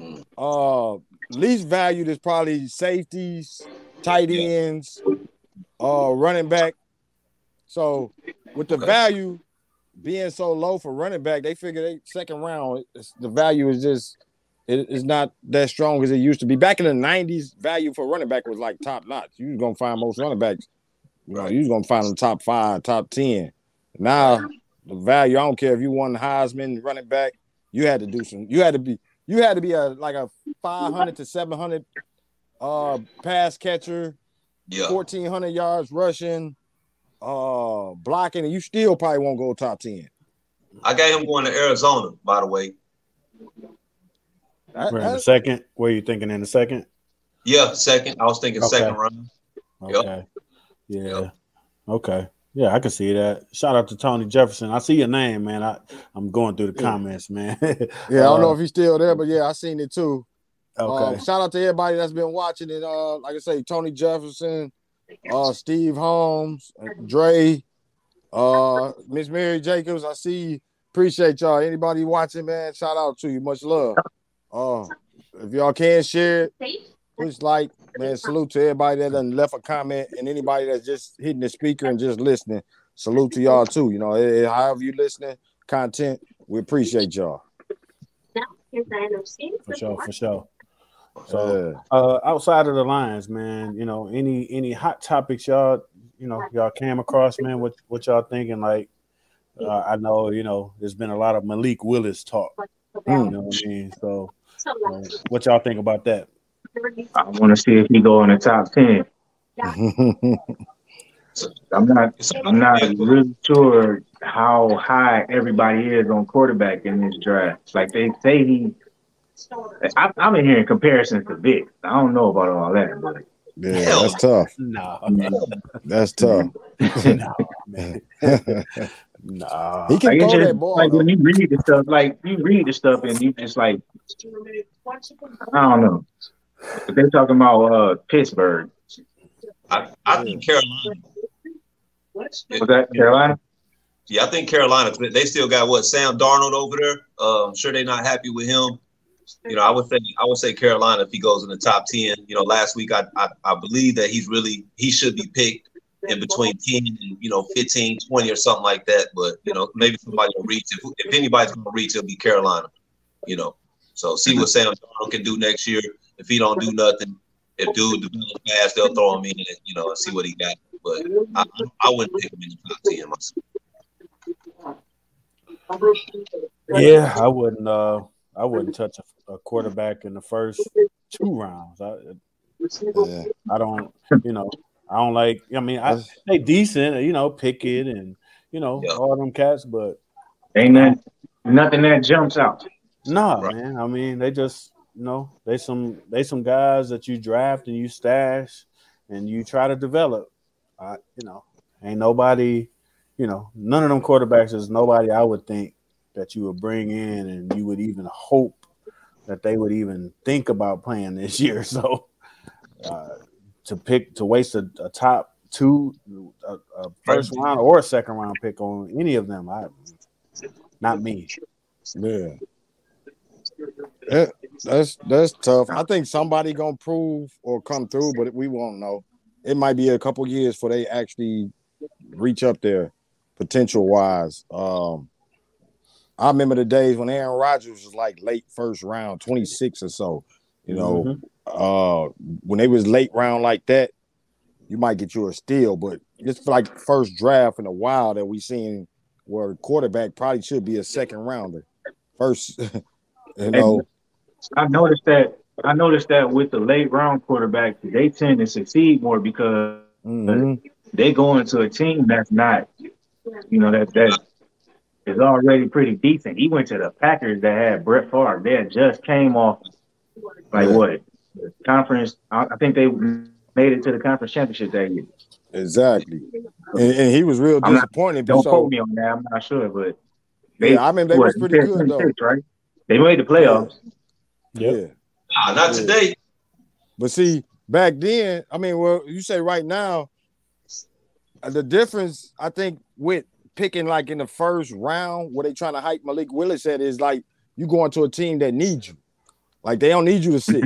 Mm. Uh, least valued is probably safeties, tight Yeah. Uh, running back. So with the Okay. value being so low for running back, they figure they second round. The value is just it is not that strong as it used to be. Back in the '90s, value for running back was like top notch. You was gonna find most running backs. You know, you was gonna find them top five, top ten. Now the value, I don't care if you won Heisman running back, you had to do some. You had to be. You had to be a like a 500 to 700 uh pass catcher, yeah, 1400 yards rushing, uh blocking, and you still probably won't go top 10. I got him going to Arizona. By the way, That- We're in the that- second. Where you thinking in the second? yeah, second. I was thinking Okay. second round. Yep. Okay. Yeah. Yep. Okay. Yeah, I can see that. Shout out to Tony Jefferson. I see your name, man. I, I'm going through the comments, man. yeah, I don't know Uh, if he's still there, but yeah, I seen it too. Okay. Um, shout out to everybody that's been watching it. Uh, like I say, Tony Jefferson, uh, Steve Holmes, Dre, Uh, Miss Mary Jacobs, I see. You. Appreciate y'all. Anybody watching, man? Shout out to you. Much love. Uh, if y'all can share it, push like, man. Salute to everybody that done left a comment and anybody that's just hitting the speaker and just listening. Salute to y'all too. You know, eh, eh, however you listening, content, we appreciate y'all. For sure, for sure. So uh, outside of the lines, man, you know, any any hot topics y'all, you know, y'all came across, man, what what y'all thinking? Like, uh, I know, you know, there's been a lot of Malik Willis talk. Mm. You know what I mean? So, uh, what y'all think about that? I want to see if he go in the top ten. I'm not. I'm not really sure how high everybody is on quarterback in this draft. Like they say he. I, I'm in here in comparison to Vick. I don't know about all that, but yeah, that's tough. No, That's tough. no, man. no. He can like, it's throw just, that ball. like though. when you read the stuff, like you read the stuff and you just like I don't know. But they're talking about uh Pittsburgh. I, I think Carolina. Was that Carolina? Yeah, I think Carolina. They still got what Sam Darnold over there. Uh, I'm sure they're not happy with him. You know, I would say I would say Carolina if he goes in the top ten. You know, last week I I, I believe that he's really he should be picked in between 10 and you know 15, 20 or something like that. But you know, maybe somebody will reach. If, if anybody's gonna reach, it'll be Carolina. You know, so see what Sam Darnold can do next year. If he don't do nothing, if dude develops fast, they'll throw him in and you know and see what he got. But I, I wouldn't pick him in the top ten myself. Yeah, I wouldn't. Uh, I wouldn't touch a, a quarterback in the first two rounds. I, Yeah. I don't. You know, I don't like. I mean, I That's- they decent. You know, Pickett and you know Yeah. all them cats, but Ain't that nothing that jumps out. no, Right. man. I mean, they just you know they some they some guys that you draft and you stash and you try to develop. I, you know, ain't nobody. You know, none of them quarterbacks is nobody I would think that you would bring in and you would even hope that they would even think about playing this year. So uh, to pick to waste a, a top two, a, a first round or a second round pick on any of them, I not me. Yeah. Yeah, that's that's tough. I think somebody gonna prove or come through, but we won't know. It might be a couple years before they actually reach up there, potential wise. Um, I remember the days when Aaron Rodgers was like late first round, 26 or so. You know, uh, when they was late round like that, you might get you a steal, but it's like first draft in a while that we seen where quarterback probably should be a second rounder. First, you know, I noticed that. I noticed that with the late round quarterbacks, they tend to succeed more because mhm. they go into a team that's not, you know, that that is already pretty decent. He went to the Packers that had Brett Favre. They had just came off like Yeah. what conference. I, I think they made it to the conference championship that year. exactly. And, and he was real I'm not- disappointed. Don't so, quote me on that. I'm not sure, but they, yeah, I mean they what, was pretty good though. right? They made the playoffs. Yep. Yeah. Nah, not Yeah. today. But see, back then, I mean, well, you say right now, the difference I think with picking like in the first round, where they trying to hype Malik Willis at is like you going to a team that needs you, like they don't need you to sit.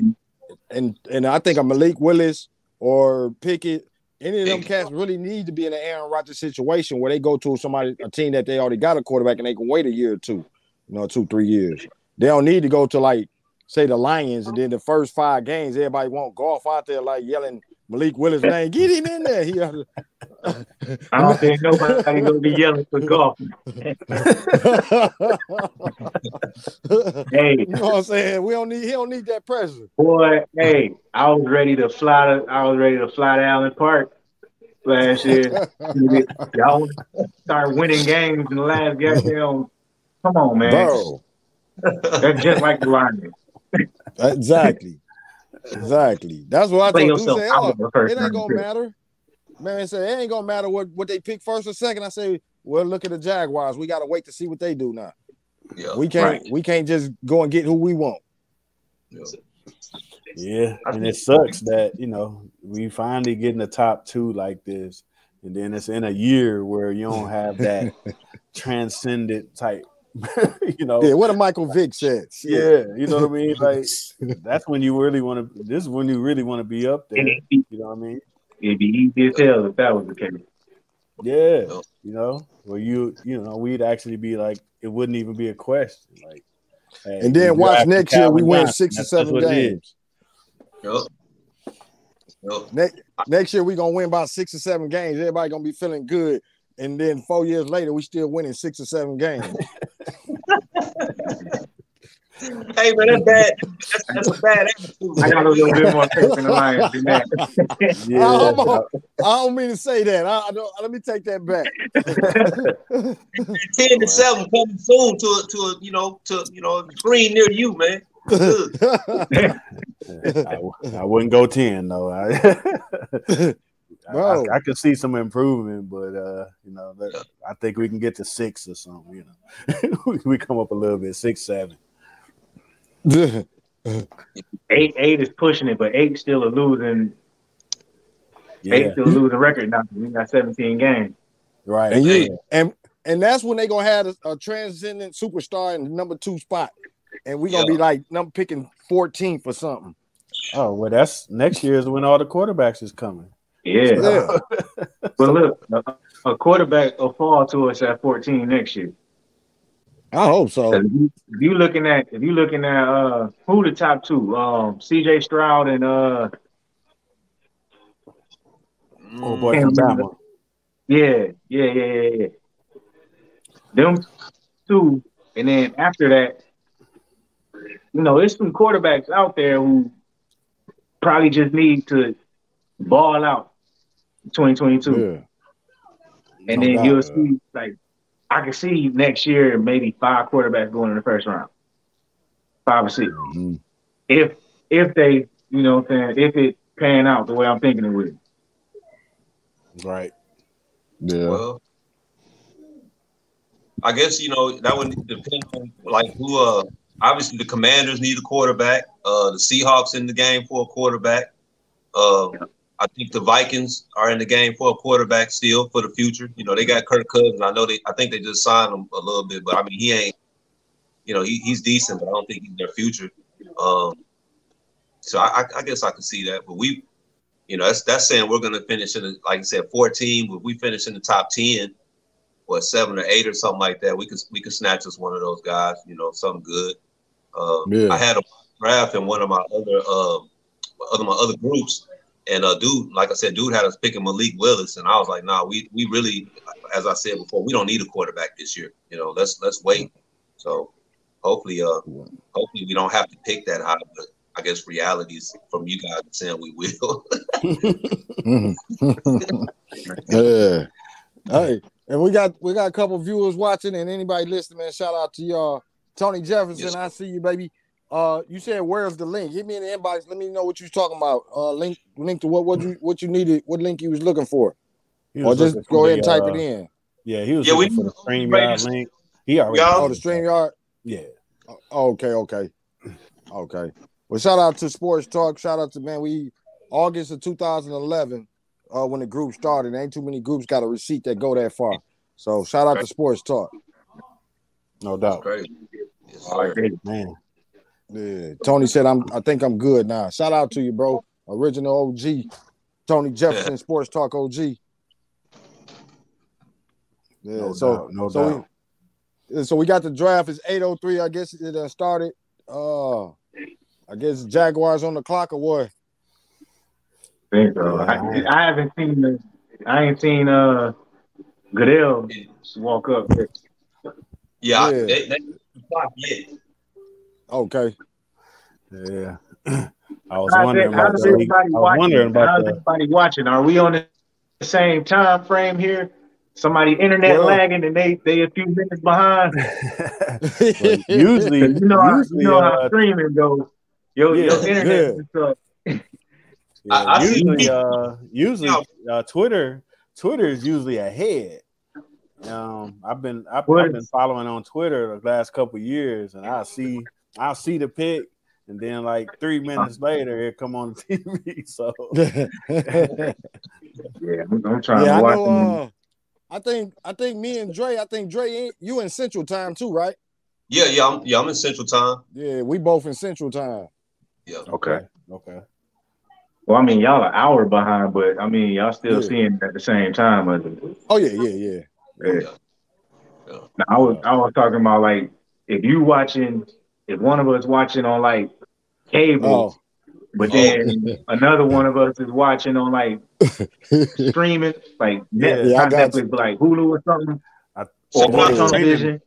and and I think a Malik Willis or Pickett, any of them cats really need to be in an Aaron Rodgers situation where they go to somebody a team that they already got a quarterback and they can wait a year or two, you know, two three years. They don't need to go to like say the Lions, and then the first five games, everybody want Goff out there like yelling Malik Willis' name. Get him in there. He oughta- I don't think nobody gonna be yelling for Goff. Hey, you know what I'm saying? We don't need. He don't need that pressure. boy, hey, I was ready to fly to I was ready to fly to Allen Park last year. Y'all start winning games in the last goddamn. Come on, man. Bro, That's just like the Lions. exactly, exactly. That's what I Play told you. Say, out oh, of the first it ain't gonna matter. Man said it ain't gonna matter what, what they pick first or second. I say, well, look at the Jaguars. We gotta wait to see what they do now. Yeah. We can't Right. we can't just go and get who we want. yeah. Yeah, and it sucks that you know we finally getting the top two like this, and then it's in a year where you don't have that transcendent type. you know, Yeah, what a Michael Vick said. yeah, you know what I mean. Like that's when you really want to. This is when you really want to be up there. And it'd be, You know what I mean? it'd be easy as hell if that was the case. Yeah, you know, where you you know we'd actually be like it wouldn't even be a question. Like, hey, And then watch next year we win six or seven that's what it is. games. Yup. Yup. Next next year we're gonna win about six or seven games. Everybody gonna be feeling good. And then four years later, we still winning six or seven games. Hey man, that's bad. That's, that's a bad attitude. I got a little bit more faith in the Lions than that. Yeah, I'm on- I don't mean to say that. I, I don't, let me take that back. Ten to seven coming soon to a, to a, you know to you know a screen near you, man. I, I wouldn't go ten though. I, I, I, could see some improvement, but uh, you know, that, I think we can get to six or something. You know, we, we come up a little bit, six, seven. Eight eight is pushing it, but eight still a losing Yeah, eight still a losing record now. We got 17 games. right. and yeah. you and and that's when they gonna have a, a transcendent superstar in the number two spot, and we gonna Yeah. be like number picking 14th or something. Oh well, that's next year is when all the quarterbacks is coming. Yeah. Yeah. But look, a, a quarterback will fall to us at 14 next year. I hope so. If you, if you looking at if you looking at uh who the top two, um CJ Stroud and uh Oh boy, from Bama. yeah, yeah, yeah, yeah, yeah. Them two, and then after that, you know, there's some quarterbacks out there who probably just need to ball out 2022. Yeah. And No then doubt, you'll see, like, I can see next year maybe five quarterbacks going in the first round, five or 6 Mhm. If if they, you know, what I'm saying if it pan out the way I'm thinking it would. Right. Yeah. Well, I guess you know that would depend on like who. Uh, obviously the Commanders need a quarterback. Uh, the Seahawks in the game for a quarterback. Uh, I think the Vikings are in the game for a quarterback still for the future. You know they got Kirk Cousins. I know they. I think they just signed him a little bit, but I mean he ain't. You know he, he's decent, but I don't think he's their future. Um, so I, I, guess I could see that, but we you know, that's that's saying we're going to finish in, the, like I said, 14. But we finish in the top 10, or seven or eight or something like that, we could we could snatch us one of those guys. You know, something good. Uh, Yeah. I had a draft in one of my other uh, other my other groups, and uh, dude, like I said, dude had us picking Malik Willis, and I was like, nah, we we really, as I said before, we don't need a quarterback this year. You know, let's let's wait. So hopefully, uh, hopefully we don't have to pick that high, but. I guess realities from you guys saying we will. yeah. Hey, and we got we got a couple viewers watching, and anybody listening, man. Shout out to y'all, Tony Jefferson. Yes. I see you, baby. Uh, you said where's the link? Hit me in the inbox. Let me know what you was talking about. Uh, link link to what what you what you needed, what link you was looking for, or just go ahead and type uh, it in. Yeah, he was Yeah, we looking for the need- StreamYard link. He already. Y'all- Oh, the Streamyard. Yeah. Oh, okay, okay, okay. Well, shout out to Sports Talk. Shout out to man. We August of 2011 uh, when the group started. There Ain't too many groups got a receipt that go that far. So shout out to Sports Talk. No doubt. Great. Yes, All right, Man. Yeah. Tony said I'm. I think I'm good now. Shout out to you, bro. Original OG. Tony Jefferson, Sports Talk OG. Yeah. No so doubt, no so doubt. we so we got the draft. It's 8:03. I guess it uh, started. Uh, I guess Jaguars on the clock or what? think so. I, I haven't seen the, I ain't seen uh Goodell walk up. yet. Yeah, I- Yeah. they, they clock yet. Okay. Yeah. I was How's wondering it- about the, everybody I was wondering about How's the everybody watching? Are we on the same time frame here? Somebody internet Well- lagging and they they a few minutes behind. Well, usually, 'Cause you know how usually, you know how uh, streaming goes. Your Yeah, your internet yeah. is up. yeah, I- I usually, people- uh, usually, uh, Twitter, Twitter is usually ahead. Um, I've been, I've, I've been following on Twitter the last couple of years, and I see, I'll see the pick, and then like three minutes later, it come on the TV. So Yeah, I'm, I'm trying Yeah, to I watch know. Uh, I think I think me and Dre. I think Dre, ain't- you in Central Time too, right? Yeah, yeah, I'm yeah, I'm in Central Time. Yeah, we both in Central Time. Yeah. Okay. Okay. Well, I mean, y'all an hour behind, but I mean, y'all still Yeah. seeing it at the same time. As it. Oh yeah, yeah, yeah. Yeah. Yeah. Now, I was I was talking about like if you watching, if one of us watching on like cable, Oh, but then oh. another one of us is watching on like streaming, like Net, Yeah, I not Netflix, but like Hulu or something, I, or Yeah. watch on Streaming. Vision.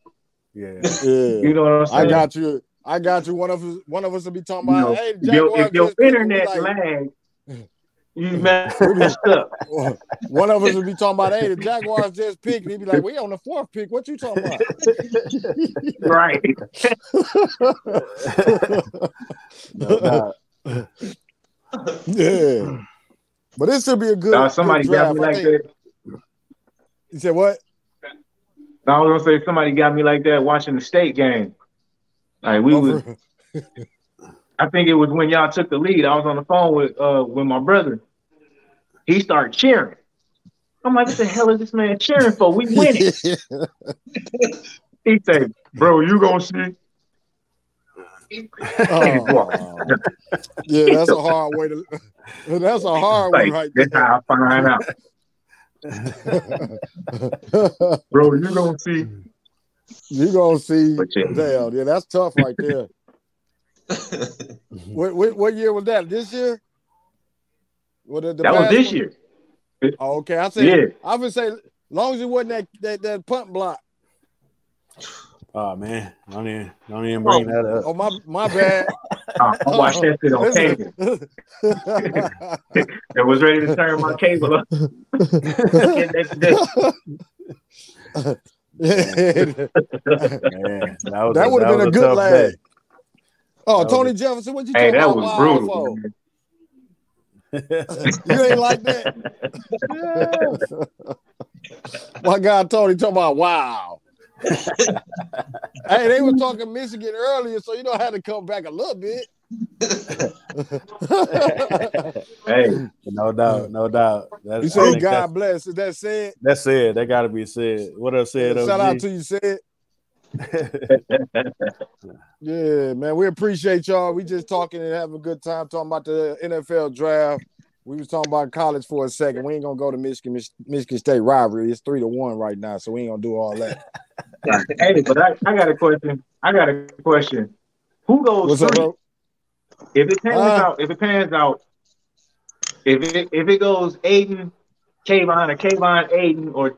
Yeah. yeah. You know what I'm saying? I got you. I got you. One of us. One of us will be talking You about. know, hey, if your, if your just picked," and we internet like- lag, you messed up. One of us would be talking about, hey, the Jaguars just picked. And he'd be like, we on the fourth pick. What you talking about? Right. No doubt. yeah. But this should be a good, Now, somebody good got me like think- that. You said what? I was gonna say somebody got me like that watching the state game. Like we was, Over- I think it was when y'all took the lead. I was on the phone with uh with my brother. He started cheering. I'm like, what the hell is this man cheering for? We winning. he said, bro, you gonna see. Oh. yeah, that's a hard way to. That's a hard one Like, right that's there. how I find out. Bro, you gonna see. you gonna see. Yeah. Damn, yeah, that's tough right there. what, what, what year was that? This year? What the, the That was this one? year. Oh, okay, I said. Yeah. I would say, long as it wasn't that that, that punt block. Oh man, don't even don't even bring that up. Oh my my bad. Uh, I watched that shit on cable. I was ready to turn my cable up. Next that that would have been a good tough lag. day. Oh, That Tony Jefferson, what you Hey, talking that about? was Wow brutal. for? You ain't like that. My guy Tony talking about wow. hey, they were talking Michigan earlier, so you know I had to come back a little bit. Hey, no doubt, no doubt. That's, You I say God that's, bless. Is that said? that's said. That got to be said. What else said? Shout OG? out to you, said. Yeah, man, we appreciate y'all. We just talking and having a good time talking about the NFL draft. We was talking about college for a second. We ain't gonna go to Michigan, Mich- Michigan State rivalry. It's three to one right now, so we ain't gonna do all that. hey, but I, I got a question. I got a question. Who goes What's three? bro? If it pans Uh, out, if it pans out, if it if it goes Aidan, Kayvon, or Kayvon, Aidan, or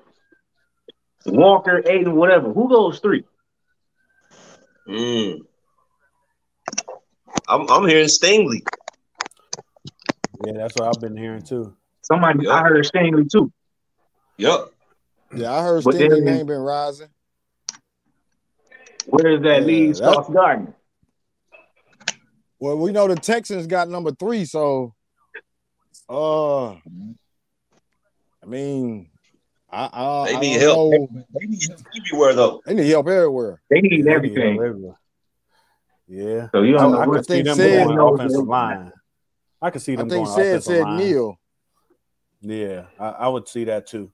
Walker, Aidan, whatever, who goes three? Mm. I'm I'm hearing Stingley. yeah, that's what I've been hearing too. Somebody Yeah. I heard Stingley too. Yep. Yeah, I heard But Stingley then- name been rising. Where does that Yeah, leave that- Sauce Gardner? Well, we know the Texans got number three, so uh I mean I I, They need don't help. know. They need help everywhere though. They need help everywhere. They need Yeah, everything. everywhere. Yeah, So you I, don't know I what could see think them Sid going offensive line. I could see I them think going said offensive said line. Neil. Yeah, I, I would see that too.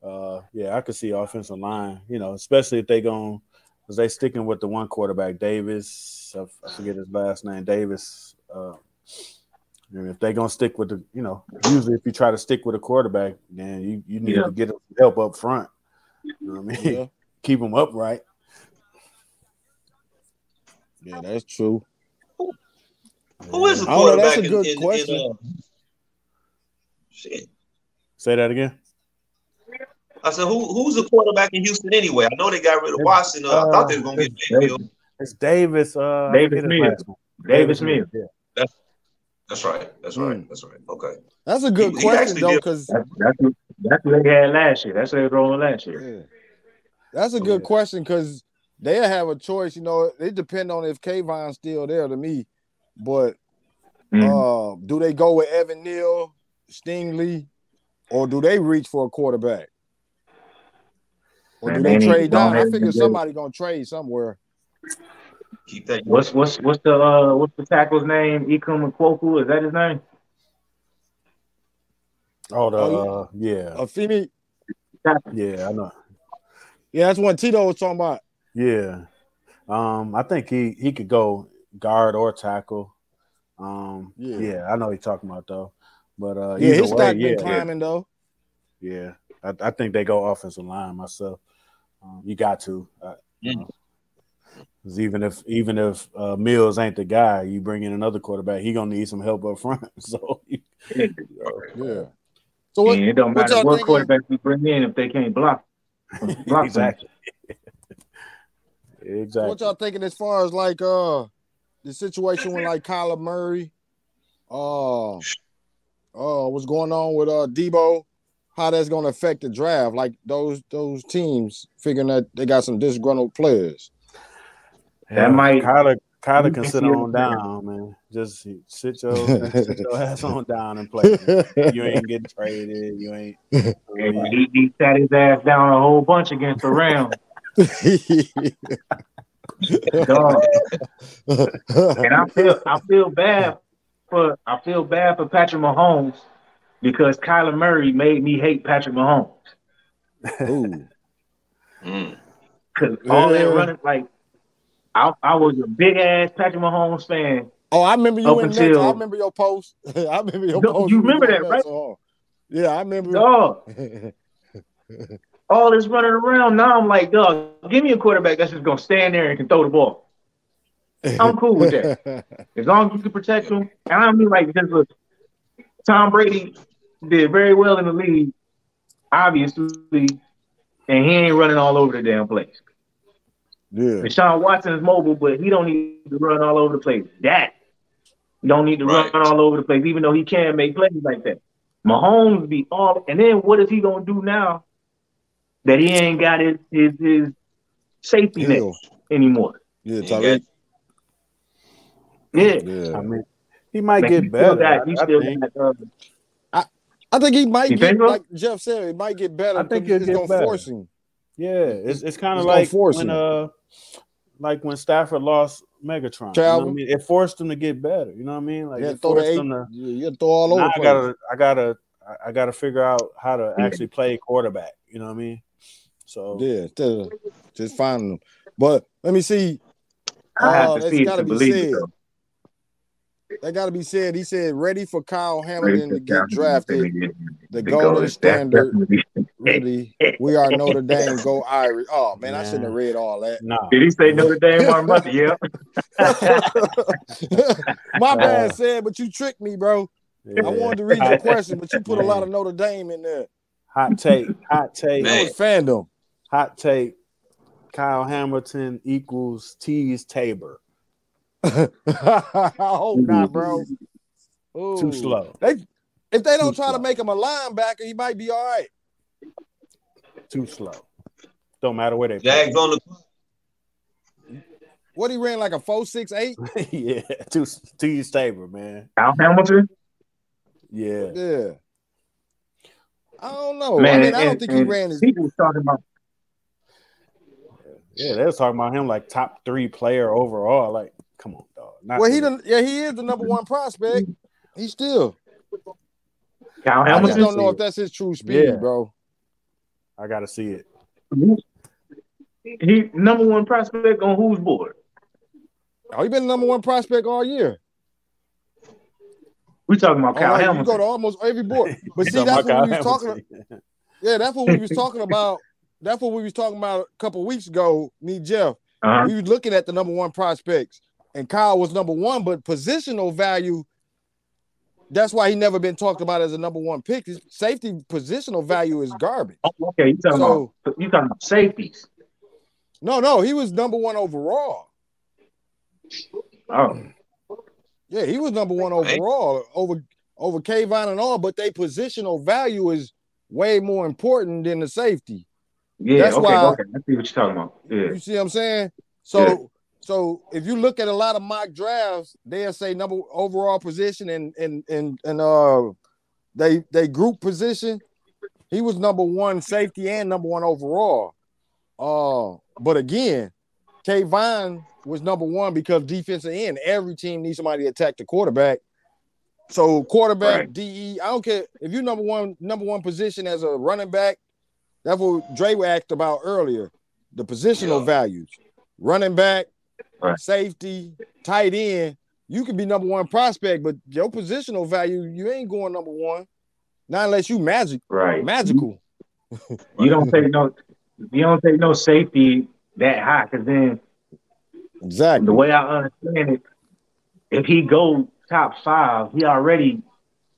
Uh, yeah, I could see offensive line. You know, especially if they going because they sticking with the one quarterback, Davis. I, I forget his last name, Davis. Uh, and if they're gonna stick with the, you know, usually if you try to stick with a quarterback, then you, you need Yeah. to get help up front. You know what I mean? Yeah, Keep them upright. yeah, that's true. Who is the I don't that's a good in, in, question. in, uh, shit. Say that again. I said, who who's the quarterback in Houston anyway? I know they got rid of Watson. Uh, I thought they were gonna get Mayfield. It's Davis. Uh, Davis forget Mills. Davis Mills. Yeah. That's right. That's right. Mm. That's right. Okay. That's a good He- he question actually though, because That's that's what, that's what they had last year. That's what they were rolling last year. Yeah. That's a good Yeah. question because they have a choice. You know, it depend on if Kayvon's still there to me. But Mm. uh, do they go with Evan Neal, Stingley, or do they reach for a quarterback? Or do they they trade down? I figure and do- somebody gonna trade somewhere. Keep that. What's what's what's the uh what's the tackle's name? Ikem Ekwonu, is that his name? Oh, the Oh, uh, yeah, Uh, Feeney. yeah, I know. Yeah, that's what Tito was talking about. Yeah. Um, I think he he could go guard or tackle. Um, Yeah. yeah, I know he's talking about though. But uh Yeah, either his stock yeah, been climbing though. yeah. I, I think they go offensive line myself. Um, you got to. Uh, Mm. 'Cause even if even if uh, Mills ain't the guy, you bring in another quarterback, he gonna need some help up front. So Yeah. So what? and it don't what matter y'all what quarterback we bring in if they can't block. block them. exactly. What y'all thinking as far as like uh the situation with like Kyler Murray, uh, uh, what's going on with uh Deebo? How that's gonna affect the draft? Like those those teams figuring that they got some disgruntled players. That might- Kyler Kyler you can can sit on there. down, man. Just sit your sit your ass on down and play. You ain't getting traded. You ain't. I And he, he sat his ass down a whole bunch against the Rams. And I feel I feel bad for I feel bad for Patrick Mahomes because Kyler Murray made me hate Patrick Mahomes. Ooh. Mm. Cause all Yeah. that running like I, I was a big ass Patrick Mahomes fan. Oh, I remember you in until- I remember your post. I remember your No, post. you remember that, on. Yeah, I remember. Dog, all this running around. Now I'm like, dog, give me a quarterback that's just gonna stand there and can throw the ball. I'm cool with that. As long as you can protect him. And I mean like just look, Tom Brady did very well in the league, obviously, and he ain't running all over the damn place. Yeah. Deshaun Watson is mobile, but he don't need to run all over the place. That don't need to Right. run all over the place, even though he can make plays like that. Mahomes be all, and then what is he gonna do now that he ain't got his his, his safety net anymore? Yeah, He Tyreek. Yeah, Yeah. I mean, he might Man, get still better. got- he I- I still think. got, uh, I think he might get think so? like Jeff said, it might get better. I think because he'll it's gonna better. force him. Yeah, it's it's kind of like force when uh, like when Stafford lost Megatron. You know I mean? It forced him to get better. You know what I mean? Like Yeah, it throw the forced eight. him to. Yeah, you throw all over I gotta, I gotta, I- I gotta figure out how to actually play quarterback. You know what I mean? So Yeah, instead just finding them. But let me see. I have Uh, to see it gotta believe said. it. Though. That got to be said. He said, ready for Kyle Hamilton to get drafted. The to golden standard. definitely- Really, we are Notre Dame. Go Irish. Oh man, I shouldn't have read all that. nah, Did he say Notre Dame or Mother? Yeah. My Uh, bad, said, but you tricked me, bro. yeah. I wanted to read your question, but you put a lot of Notre Dame in there. hot take, hot take, That Man. was fandom. hot take. Kyle Hamilton equals Teez Tabor. I hope not, bro. Ooh. Too slow. They, if they don't Too try to make him a linebacker, he might be all right. Too slow. Don't matter where they Jags on the What he ran like a four six eight? play. yeah, too Teez Tabor, man. Al Hamilton. Yeah. Yeah. I don't know. Man, I mean, I don't think he ran his. People was talking about Yeah, they was talking about him like top three player overall. Like, come on, dog. Not Well, he really. done, yeah, he is the number one prospect. He still. Cal I just don't know if that's his true speed, Yeah. bro. I gotta see it. He number one prospect on whose board? Oh, he been the number one prospect all year. We talking about All Cal right, you Hamilton. go to almost every board. But see, that's about what we was talking about. Yeah, that's what we was talking about. That's what we was talking about a couple weeks ago. Me, Jeff. Uh-huh. We was looking at the number one prospects, and Kyle was number one, but positional value. That's why he never been talked about as a number one pick. His safety positional value is garbage. Oh, okay, you talking So- about you talking about safeties? No, no, he was number one overall. Oh, Yeah, he was number one overall over over Kayvon and all, but their positional value is way more important than the safety. yeah. That's okay, why- okay. I see what you're talking about. Yeah. You see what I'm saying? So Yeah. So if you look at a lot of mock drafts, they'll say number overall position and and and and uh they they group position. He was number one safety and number one overall. Uh, but again, Kayvon was number one because defensive end. Every team needs somebody to attack the quarterback. So quarterback, Right. DE. I don't care if you number one, number one position as a running back. That's what Dre asked about earlier. The positional Yeah. values. Running back, Right. safety, tight end. You could be number one prospect, but your positional value, you ain't going number one. Not unless you magic Right. magical. You don't take no. You don't take no safety that high, because then Exactly. the way I understand it, if he go top five, he already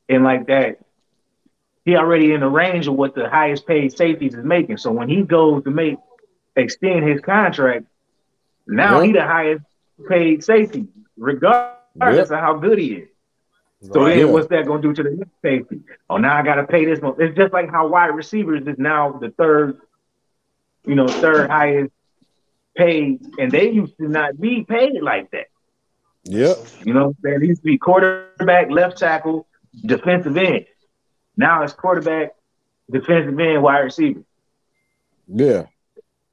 in like that. He already in the range of what the highest paid safeties is making. So when he goes to make extend his contract, now Yeah. he the highest paid safety, regardless of how good he is. So Right. then what's that going to do to the next safety? Oh, now I got to pay this. One. It's just like how wide receivers is now the third, you know, third highest paid, and they used to not be paid like that. Yep. You know, what I'm saying? It used to be quarterback, left tackle, defensive end. Now it's quarterback, defensive end, wide receiver. Yeah.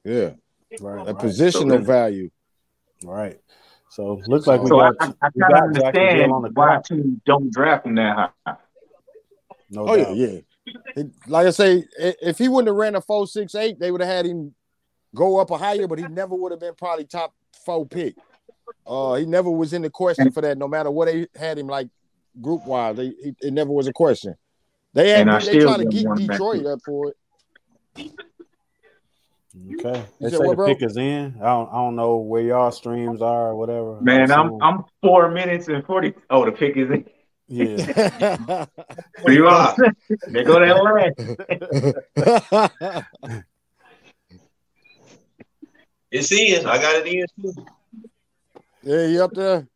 Yeah. Right, A right, positional So- value. right. So looks like we So got, I, I we kind got of understand on the why clock. teams don't draft him that high. No Oh yeah, doubt. yeah. It- like I say, if he wouldn't have ran a four six eight, they would have had him go up a higher, but he never would have been probably top four pick. Uh, he never was in the question for that. No matter what they had him like group wise, they he, it never was a question. They had And I they still tried to don't geek want him back Detroit up for it. Okay. They say what, the bro? pick is in. I don't, I don't know where y'all streams are or whatever. Man, I I'm I'm four minutes and forty. Oh, the pick is in. yeah. You know what I'm saying? They go that last. It's in. I got it in too. yeah, you up there.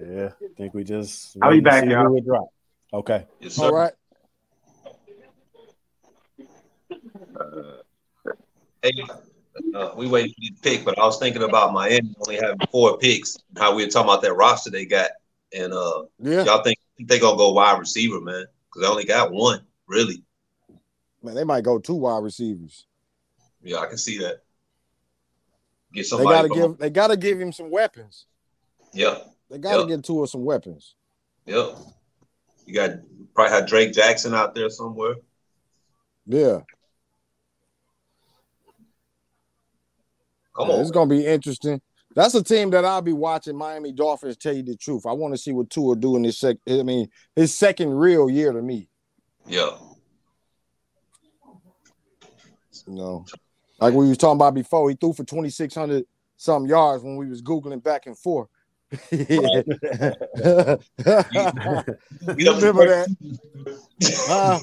Yeah. I think we just I'll be back, see y'all. drop. Okay. Yes. All right. Hey, uh, we waiting for you to pick, but I was thinking about Miami only having four picks. How we were talking about that roster they got, and uh, Yeah, y'all think they gonna go wide receiver, man? Because they only got one, really. man, they might go two wide receivers. Yeah, I can see that. Get somebody. They gotta from- give they gotta give him some weapons. Yeah, They gotta Yeah. get two of some weapons. yeah. You got probably have Drake Jackson out there somewhere. Yeah. Come Yeah, on, It's gonna be interesting. That's a team that I'll be watching. Miami Dolphins. Tell you the truth, I want to see what Tua do in his sec. I mean, his second real year to me. yeah. You know, like we was talking about before, he threw for twenty six hundred some yards when we was googling back and forth. you remember that? Huh?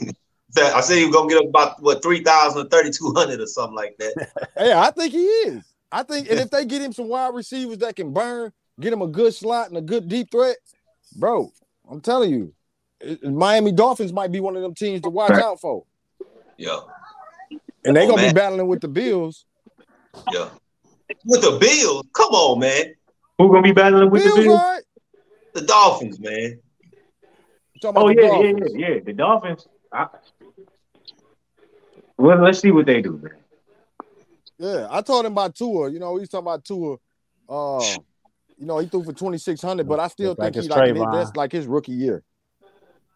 I say you're gonna get up about what three thousand or thirty two hundred or something like that. Yeah, I think he is. I think, and if they get him some wide receivers that can burn, get him a good slot and a good deep threat, bro, I'm telling you, it- Miami Dolphins might be one of them teams to watch out for. Yeah, And they Oh, gonna man. be battling with the Bills. yeah. With the Bills, come on, man. Who gonna be battling with Bills, the Bills? all right. The Dolphins, man. Oh yeah, yeah, Dolphins. yeah, yeah. The Dolphins. I, well, let's see what they do, man. Yeah, I told him about Tua. You know, he's talking about Tua. Uh, you know, he threw for twenty six hundred, but I still Look like think he like Travon. that's like his rookie year.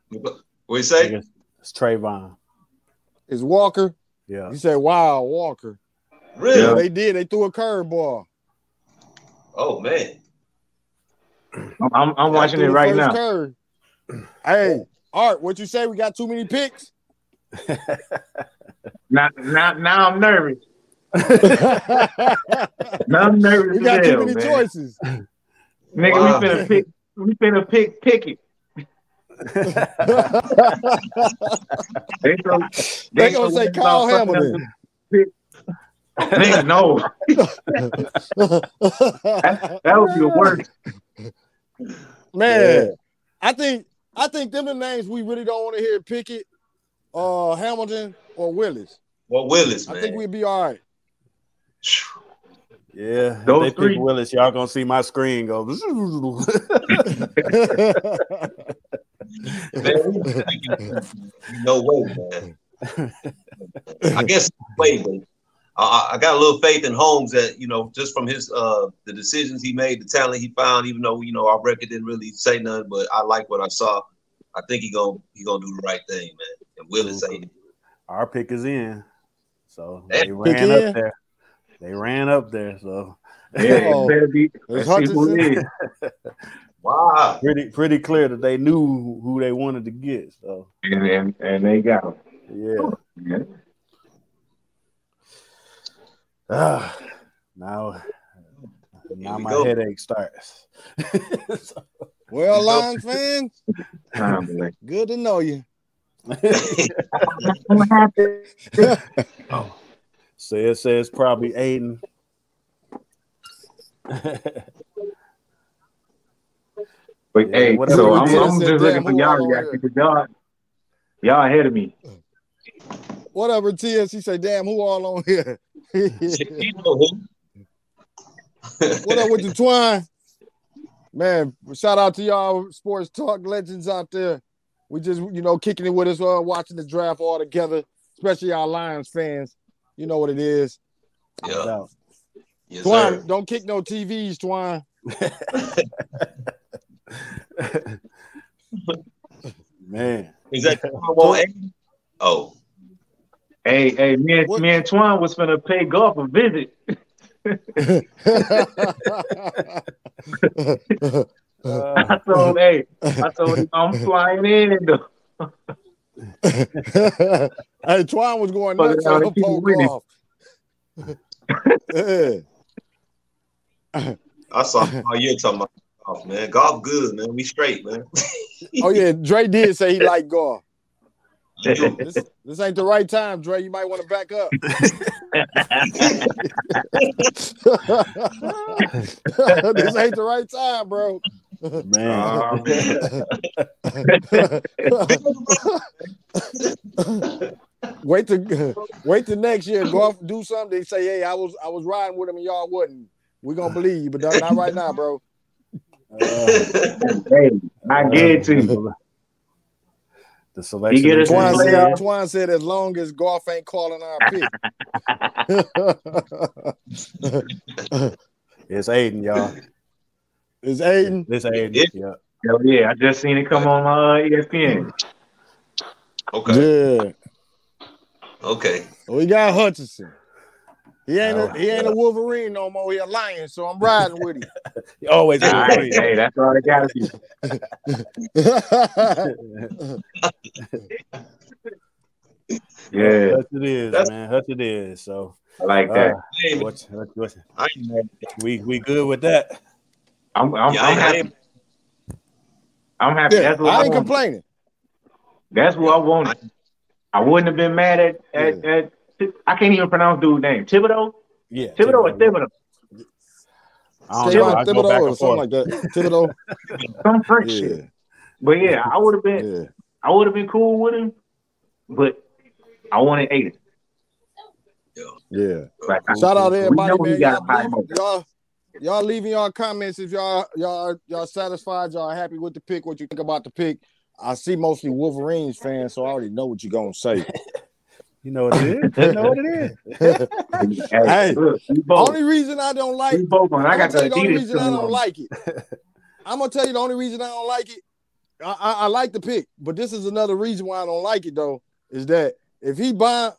What you say? It's, it's Travon. Is Walker? Yeah. You said, "Wow, Walker." Really? Yeah, they did. They threw a curveball. Oh man. I'm, I'm, I'm watching it right now. curve. Hey, Art, what you say? We got too many picks. Now, now, now I'm nervous. We Now I'm nervous. got too many man. choices. Nigga, Wow. we finna pick. We finna pick Pickett. They, throw, They throw gonna say about Kyle Hamilton. the pick. Nigga, no, that would be the worst. Man, I think I think them the names we really don't want to hear Pickett, uh, Hamilton, or Willis. Well, Willis, I think we'd be all right. Yeah. Those they three- pick Willis, y'all gonna see my screen go. No way, man. I guess wait, but I, I got a little faith in Holmes that you know just from his uh the decisions he made, the talent he found. Even though you know our record didn't really say nothing, but I like what I saw. I think he gonna he gonna do the right thing, man. And Willis ain't. Our pick is in, so Hey, they ran in? up there. They ran up there, so Yeah, Oh. it better be. There's Let's see who it Hutchinson. is. Wow. pretty pretty clear that they knew who they wanted to get. So And, and and they got him. yeah. Yeah. Ah, now, now my go. headache starts. Well, You go. Lions fans, Time to let- good to know you. oh, so it says probably Aidan. But Yeah, hey, so I'm, I'm just looking for y'all all on reaction because y'all y'all ahead of me. Whatever, TS. He say, damn, who all on here? You know who? what up with the twine? Man, shout out to y'all sports talk legends out there. We just, you know, kicking it with us, uh, watching the draft all together, especially our Lions fans. You know what it is. Yeah. Yes, Twine, sir. don't kick no TVs, Twine. man, Is that the one on Aidan? Oh, Hey, hey, me and What- me and Twan was finna pay Goff a visit. uh, I told him, hey, I told him I'm flying in though. hey, Twine was going nuts it out on and the keep pole winning. Goff. yeah. I saw oh, all year talking about Goff, man. Goff good, man. We straight, man. Oh yeah, Dre did say he liked Goff. This, this ain't the right time, Dre. You might want to back up. this ain't the right time, bro. Man. wait to wait till next year. Go Goff do something. They say, hey, I was I was riding with him and y'all wasn't. We gonna believe you, but not not right now, bro. Uh, hey, I get it to you. the selection. get is us Twan in in. said, playoff. Twan said, as long as Goff ain't calling our pick. It's Aidan, y'all. Is Aidan? This Aidan. Yeah. Yeah. Hell yeah, I just seen it come on my uh, ESPN. Okay. Yeah. Okay. We got Hutchinson. He ain't Oh, a, he ain't a Wolverine no more. He a lion, so I'm riding with him. He always All right, hey, that's all I got to do. Yeah, Hutch it is, That's- man. Hutch it is. So I like uh, that. I ain't, what, what, what, I we we good with that? I'm, I'm, Yeah, I I'm happy. I'm happy. yeah, That's what I, I ain't want. complaining. That's what I wanted. I wouldn't have been mad at at, at I can't even pronounce dude's name. Thibodeaux? Yeah. Thibodeaux or Thibodeaux. Thibodeaux? I don't know. Steven I go back or something like that. Thibodeaux. Some French Yeah, shit. But yeah, I would have been yeah. I would have been cool with him, but I wanted Aidan. Yeah. Like, I- Shout out to we everybody, know we man. got Y'all, high y'all, y'all leaving y'all comments if y'all y'all y'all satisfied, y'all happy with the pick, what you think about the pick. I see mostly Wolverines fans, so I already know what you're gonna say. You know what it is. You know what it is. Hey, Hey, look, only reason I don't like we both on. I got tell the you the only reason I don't on. like it. I'm gonna tell you the only reason I don't like it. I, I, I like the pick, but this is another reason why I don't like it though. Is that if he buy,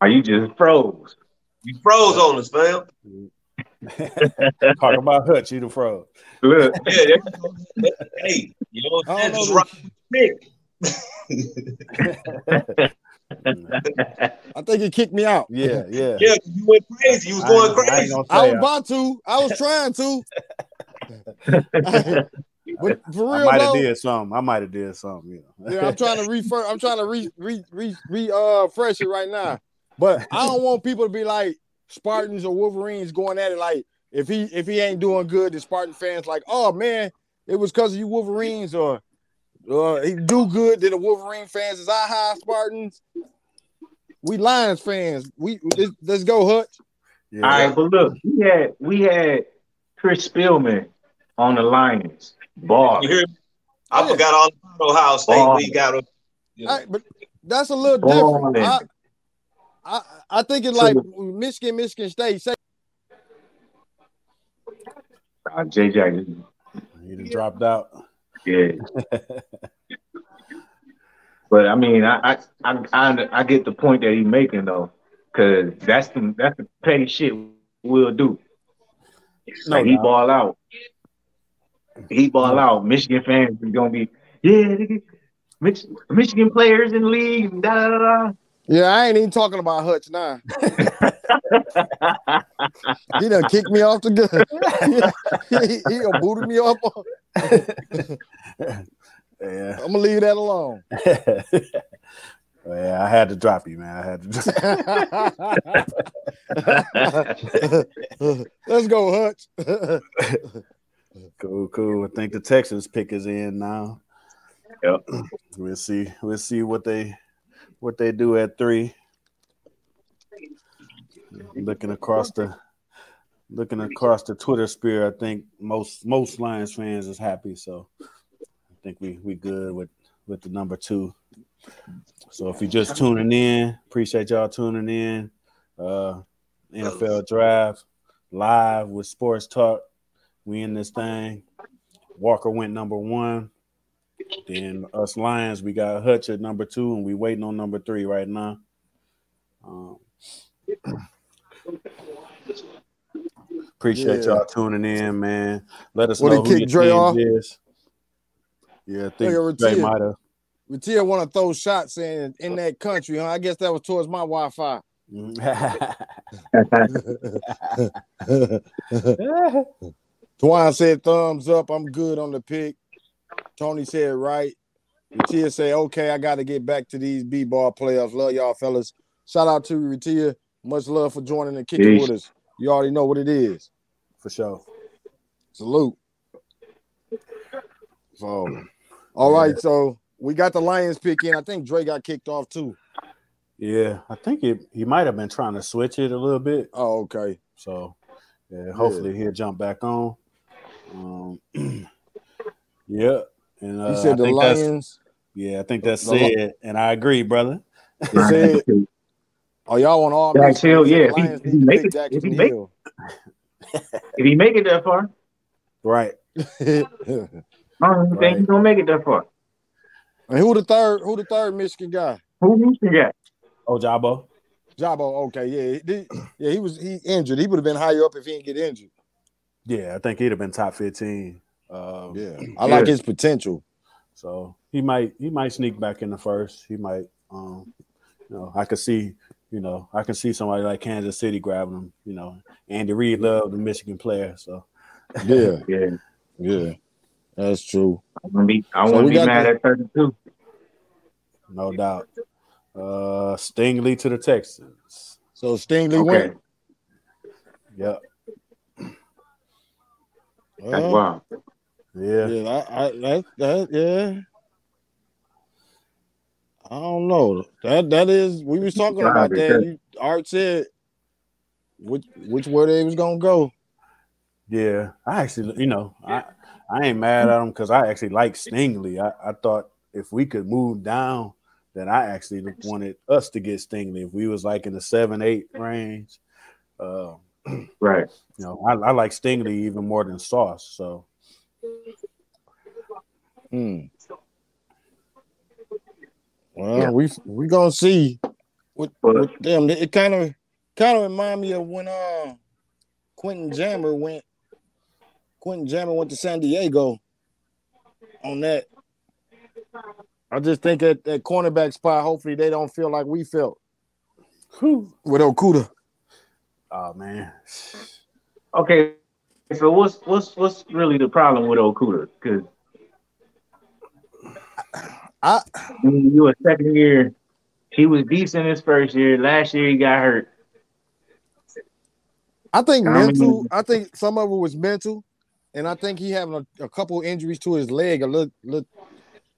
Are you just froze? You froze on us, fam. Talk about Hutch, you the fraud. Look, Yeah, there you go. hey, you know what I I'm saying? Just rock pick. I think he kicked me out. Yeah, yeah. Yeah, you went crazy. You was I going ain't- I crazy. gonna I was about to. I was trying to. but for I real might have did something. I might have did something. You know. yeah, I'm trying to refer. I'm trying to re re re, re uh fresh it right now. But I don't want people to be like Spartans or Wolverines going at it like if he if he ain't doing good, the Spartan fans like, oh man, it was because of you Wolverines or uh, he do good. Then the Wolverine fans is I high Spartans. We Lions fans. We let's, let's go Hutch. Yeah. all right, but look, we had we had Chris Spielman on the Lions. Ball. You hear me? I Yeah. forgot all about Ohio State. We got a, you know, All right, but that's a little Ballin'. different. I, I, I think it's like Michigan, Michigan State. Say, Uh, J Jack, He dropped out. yeah. but I mean, I, I I I I get the point that he's making though, because that's the that's the petty shit we'll do. No like he doubt. ball out, he ball out. Michigan fans is gonna be yeah, Mich- Michigan players in the league. Da da da. Da. yeah, I ain't even talking about Hutch now. he done kicked me off the gun. he, he done booted me up. Yeah. I'm gonna leave that alone. yeah, I had to drop you, man. I had to. Let's go, Hutch. cool, cool. I think the Texans pick is in now. Yep. We'll see. We'll see what they what they do at three. Looking across the looking across the Twitter sphere, I think most most Lions fans is happy. So I think we we good with with the number two. So if you're just tuning in, appreciate y'all tuning in. Uh NFL draft live with sports talk. We in this thing. Walker went number one. Then us Lions, we got Hutch at number two, and we waiting on number three right now. Um, appreciate Yeah. y'all tuning in, man. Let us What, know who your Dre team off? is. Yeah, I think Look Dre might have. Ratia want to throw shots in in that country, huh? I guess that was towards my Wi-Fi. Twan said thumbs up. I'm good on the pick. Tony said right. Ratia say okay. I got to get back to these b-ball playoffs. Love y'all fellas. Shout out to Ratia. Much love for joining and kicking Peace. with us. You already know what it is. For sure. Salute. So, all right. So we got the Lions pick in. I think Dre got kicked off too. Yeah, I think it, he might have been trying to switch it a little bit. Oh, okay. So, yeah, hopefully he'll jump back on. Um, yeah, and uh, He said I the Lions. Yeah, I think that's The it, and I agree, brother. He said, "Oh, y'all want all Daxton Hill, yeah, if he- Lions if he make it- if he make- Hill. If he make it that far, Right. I don't think he's gonna make it that far. And who the third? Who the third Michigan guy? Who Houston got? Oh, Jabo. Jabo. Okay, yeah, he, yeah. He was he injured. He would have been higher up if he didn't get injured. Yeah, I think he'd have been top fifteen. Um, Yeah, I like his potential. So he might he might sneak back in the first. He might um you know, I could see, you know, I can see somebody like Kansas City grabbing him, you know. Andy Reid loved the Michigan player, so Yeah, Yeah, yeah, that's true. I'm gonna be. I So won't we be mad the- at 32. no doubt. Uh Stingley to the Texans. So Stingley Okay, went. Yep. that's Well, wild. Yeah. yeah, I, I, that, that, yeah. I don't know. That that is we was talking Yeah, about that. because- You, Art said which which way they was gonna go. Yeah. I actually, you know, I I ain't mad at him because I actually like Stingley. I, I thought if we could move down, then I actually wanted us to get Stingley. If we was like in the seven, eight range. Uh, Right. You know, I, I like Stingley even more than Sauce. So Hmm. Well, Yeah. we we gonna see with, But- with them. It kind of kind of remind me of when uh Quentin Jammer went. Quentin Jammer went to San Diego. On that, I just think at that cornerback spot, hopefully they don't feel like we felt whew, with Okudah. oh man. Okay. So what's what's what's really the problem with Okudah? Because I you a second year, he was decent his first year. Last year he got hurt. I think many- mental. I think some of it was mental, and I think he having a, a couple injuries to his leg. A look, look,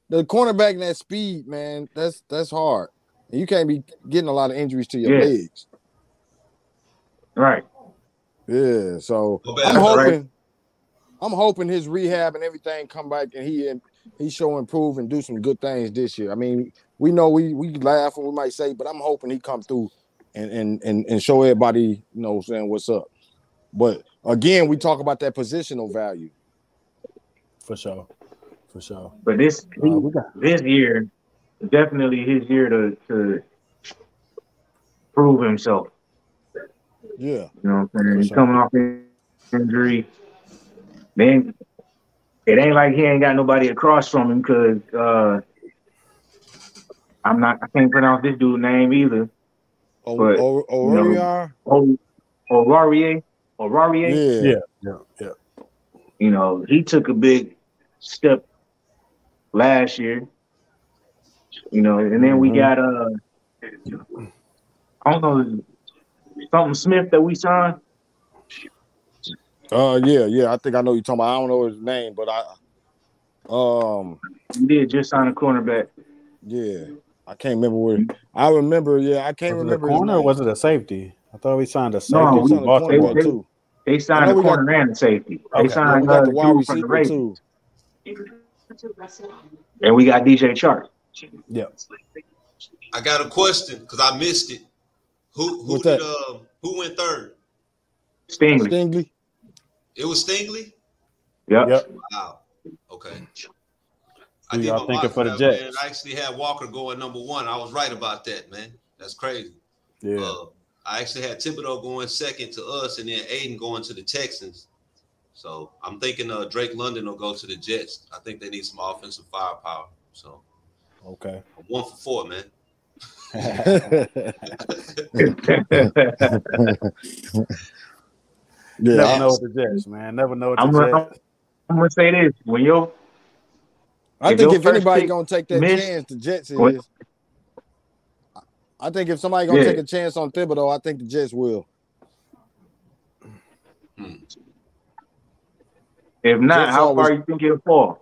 the cornerback and that speed, man, that's that's hard. You can't be getting a lot of injuries to your Yeah. legs. Right. Yeah, so I'm hoping, I'm hoping his rehab and everything come back and he and he show improve and do some good things this year. I mean, we know we we laugh and we might say, but I'm hoping he come through and and and, and show everybody, you know, what I'm saying what's up. But again, we talk about that positional value. For sure. For sure. But this Uh, we got this year, definitely his year to to prove himself. Yeah, You know what I'm saying? For He's sure. coming off injury. Then it ain't like he ain't got nobody across from him because uh, I'm not I can't pronounce this dude's name either. o- But, o- Oriar. Oh Aurarie. Aurarie. Yeah, yeah, yeah, yeah. You know, he took a big step last year. You know, and then we Mhm. got uh I don't know something Smith that we signed. uh, yeah, yeah. I think I know you're talking about. I don't know his name, but I, um, We did just sign a cornerback. yeah, I can't remember where. I remember. Yeah, I can't Was it a remember. his corner or was it a safety? I thought we signed a safety No, we- from signed a cornerback Baltimore. They- too. They signed a we got- corner and a safety. They Okay. Yeah, signed we got uh, the wide dude from the receiver Ravens. too. And we got DJ Chark. Yeah. I got a question because I missed it. Who who did uh who went third? Stingley. Stingley. It was Stingley. Yep. Yep. Wow. Okay. Who y'all my thinking for the draft, man. Jets? I actually had Walker going number one. I was right about that, man. That's crazy. Yeah. Uh, I actually had Thibodeaux going second to us, and then Aidan going to the Texans. So I'm thinking uh, Drake London will go to the Jets. I think they need some offensive firepower. So Okay. I'm one for four, man. Yeah, Never I- know with the Jets, man. Never know with I'm the gonna, I'm gonna say this: when your I If think if first anybody pick gonna take that miss- chance, the Jets is. What? I think if somebody gonna Yeah. take a chance on Thibodeaux, I think the Jets will. if not, Jets how always- far you think it'll fall?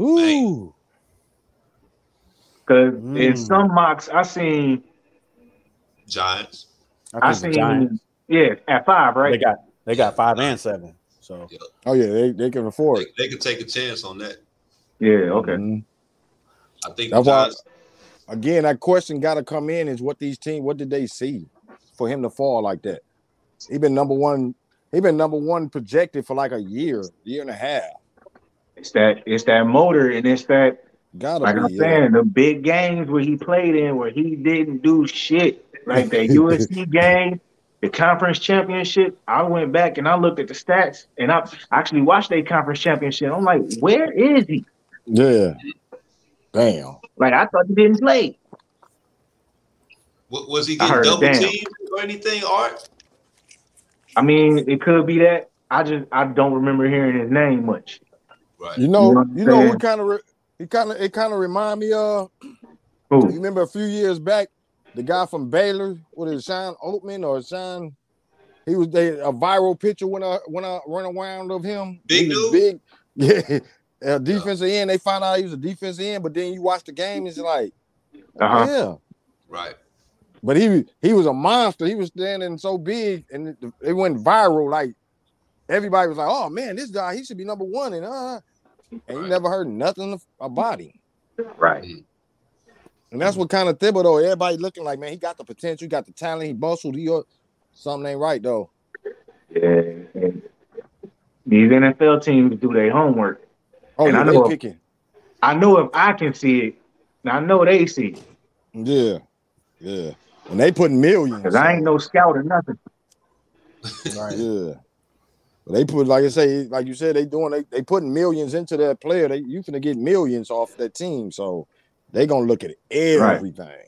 Ooh, Because in Mm. some mocks I seen, Giants. I, I seen, Giants. yeah, at five, right. They right? got they got five and seven. So oh yeah, they, they can afford They, it. they could take a chance on that. Yeah, okay. Mhm. I think That's the why- Again, that question got to come in: is what these teams, what did they see for him to fall like that? He been number one. He been number one projected for like a year, year and a half. It's that it's that motor and it's that Gotta like be. I'm yeah. saying, the big games where he played in where he didn't do shit. Like that USC game, the conference championship. I went back and I looked at the stats and I actually watched their conference championship. I'm like, where is he? Yeah. Damn. Like I thought he didn't play. wa- Was he I getting double damn. teamed or anything, Art? I mean, it could be that. I just I don't remember hearing his name much. You Right. You know, know what you know, saying? who kind of, re- he kind of, it kind of remind me of. You remember a few years back, the guy from Baylor, what is it, Sean Oakman or Sean? He was they, a viral picture when I when I run around of him. Big dude? big, yeah. Uh, defensive end. They found out he was a defensive end, but then you watch the game, it's like, Uh-huh. yeah. Right. But he he was a monster. He was standing so big, and it, it went viral. Like everybody was like, "Oh man, this guy he should be number one," and uh, and you never heard nothing about him. Right. Mm-hmm. And that's what kind of Thibodeaux. Everybody looking like, man, he got the potential, he got the talent, he bustled. He something ain't right though. Yeah. These NFL teams do their homework. Oh, And yeah, I they know- picking. I know if I can see it, I know they see it. Yeah, yeah. And they putting millions. Because I ain't no scout or nothing. right. Yeah. They put like I say, like you said, they doing they, they putting millions into that player. They you finna get millions off that team, so they gonna look at everything.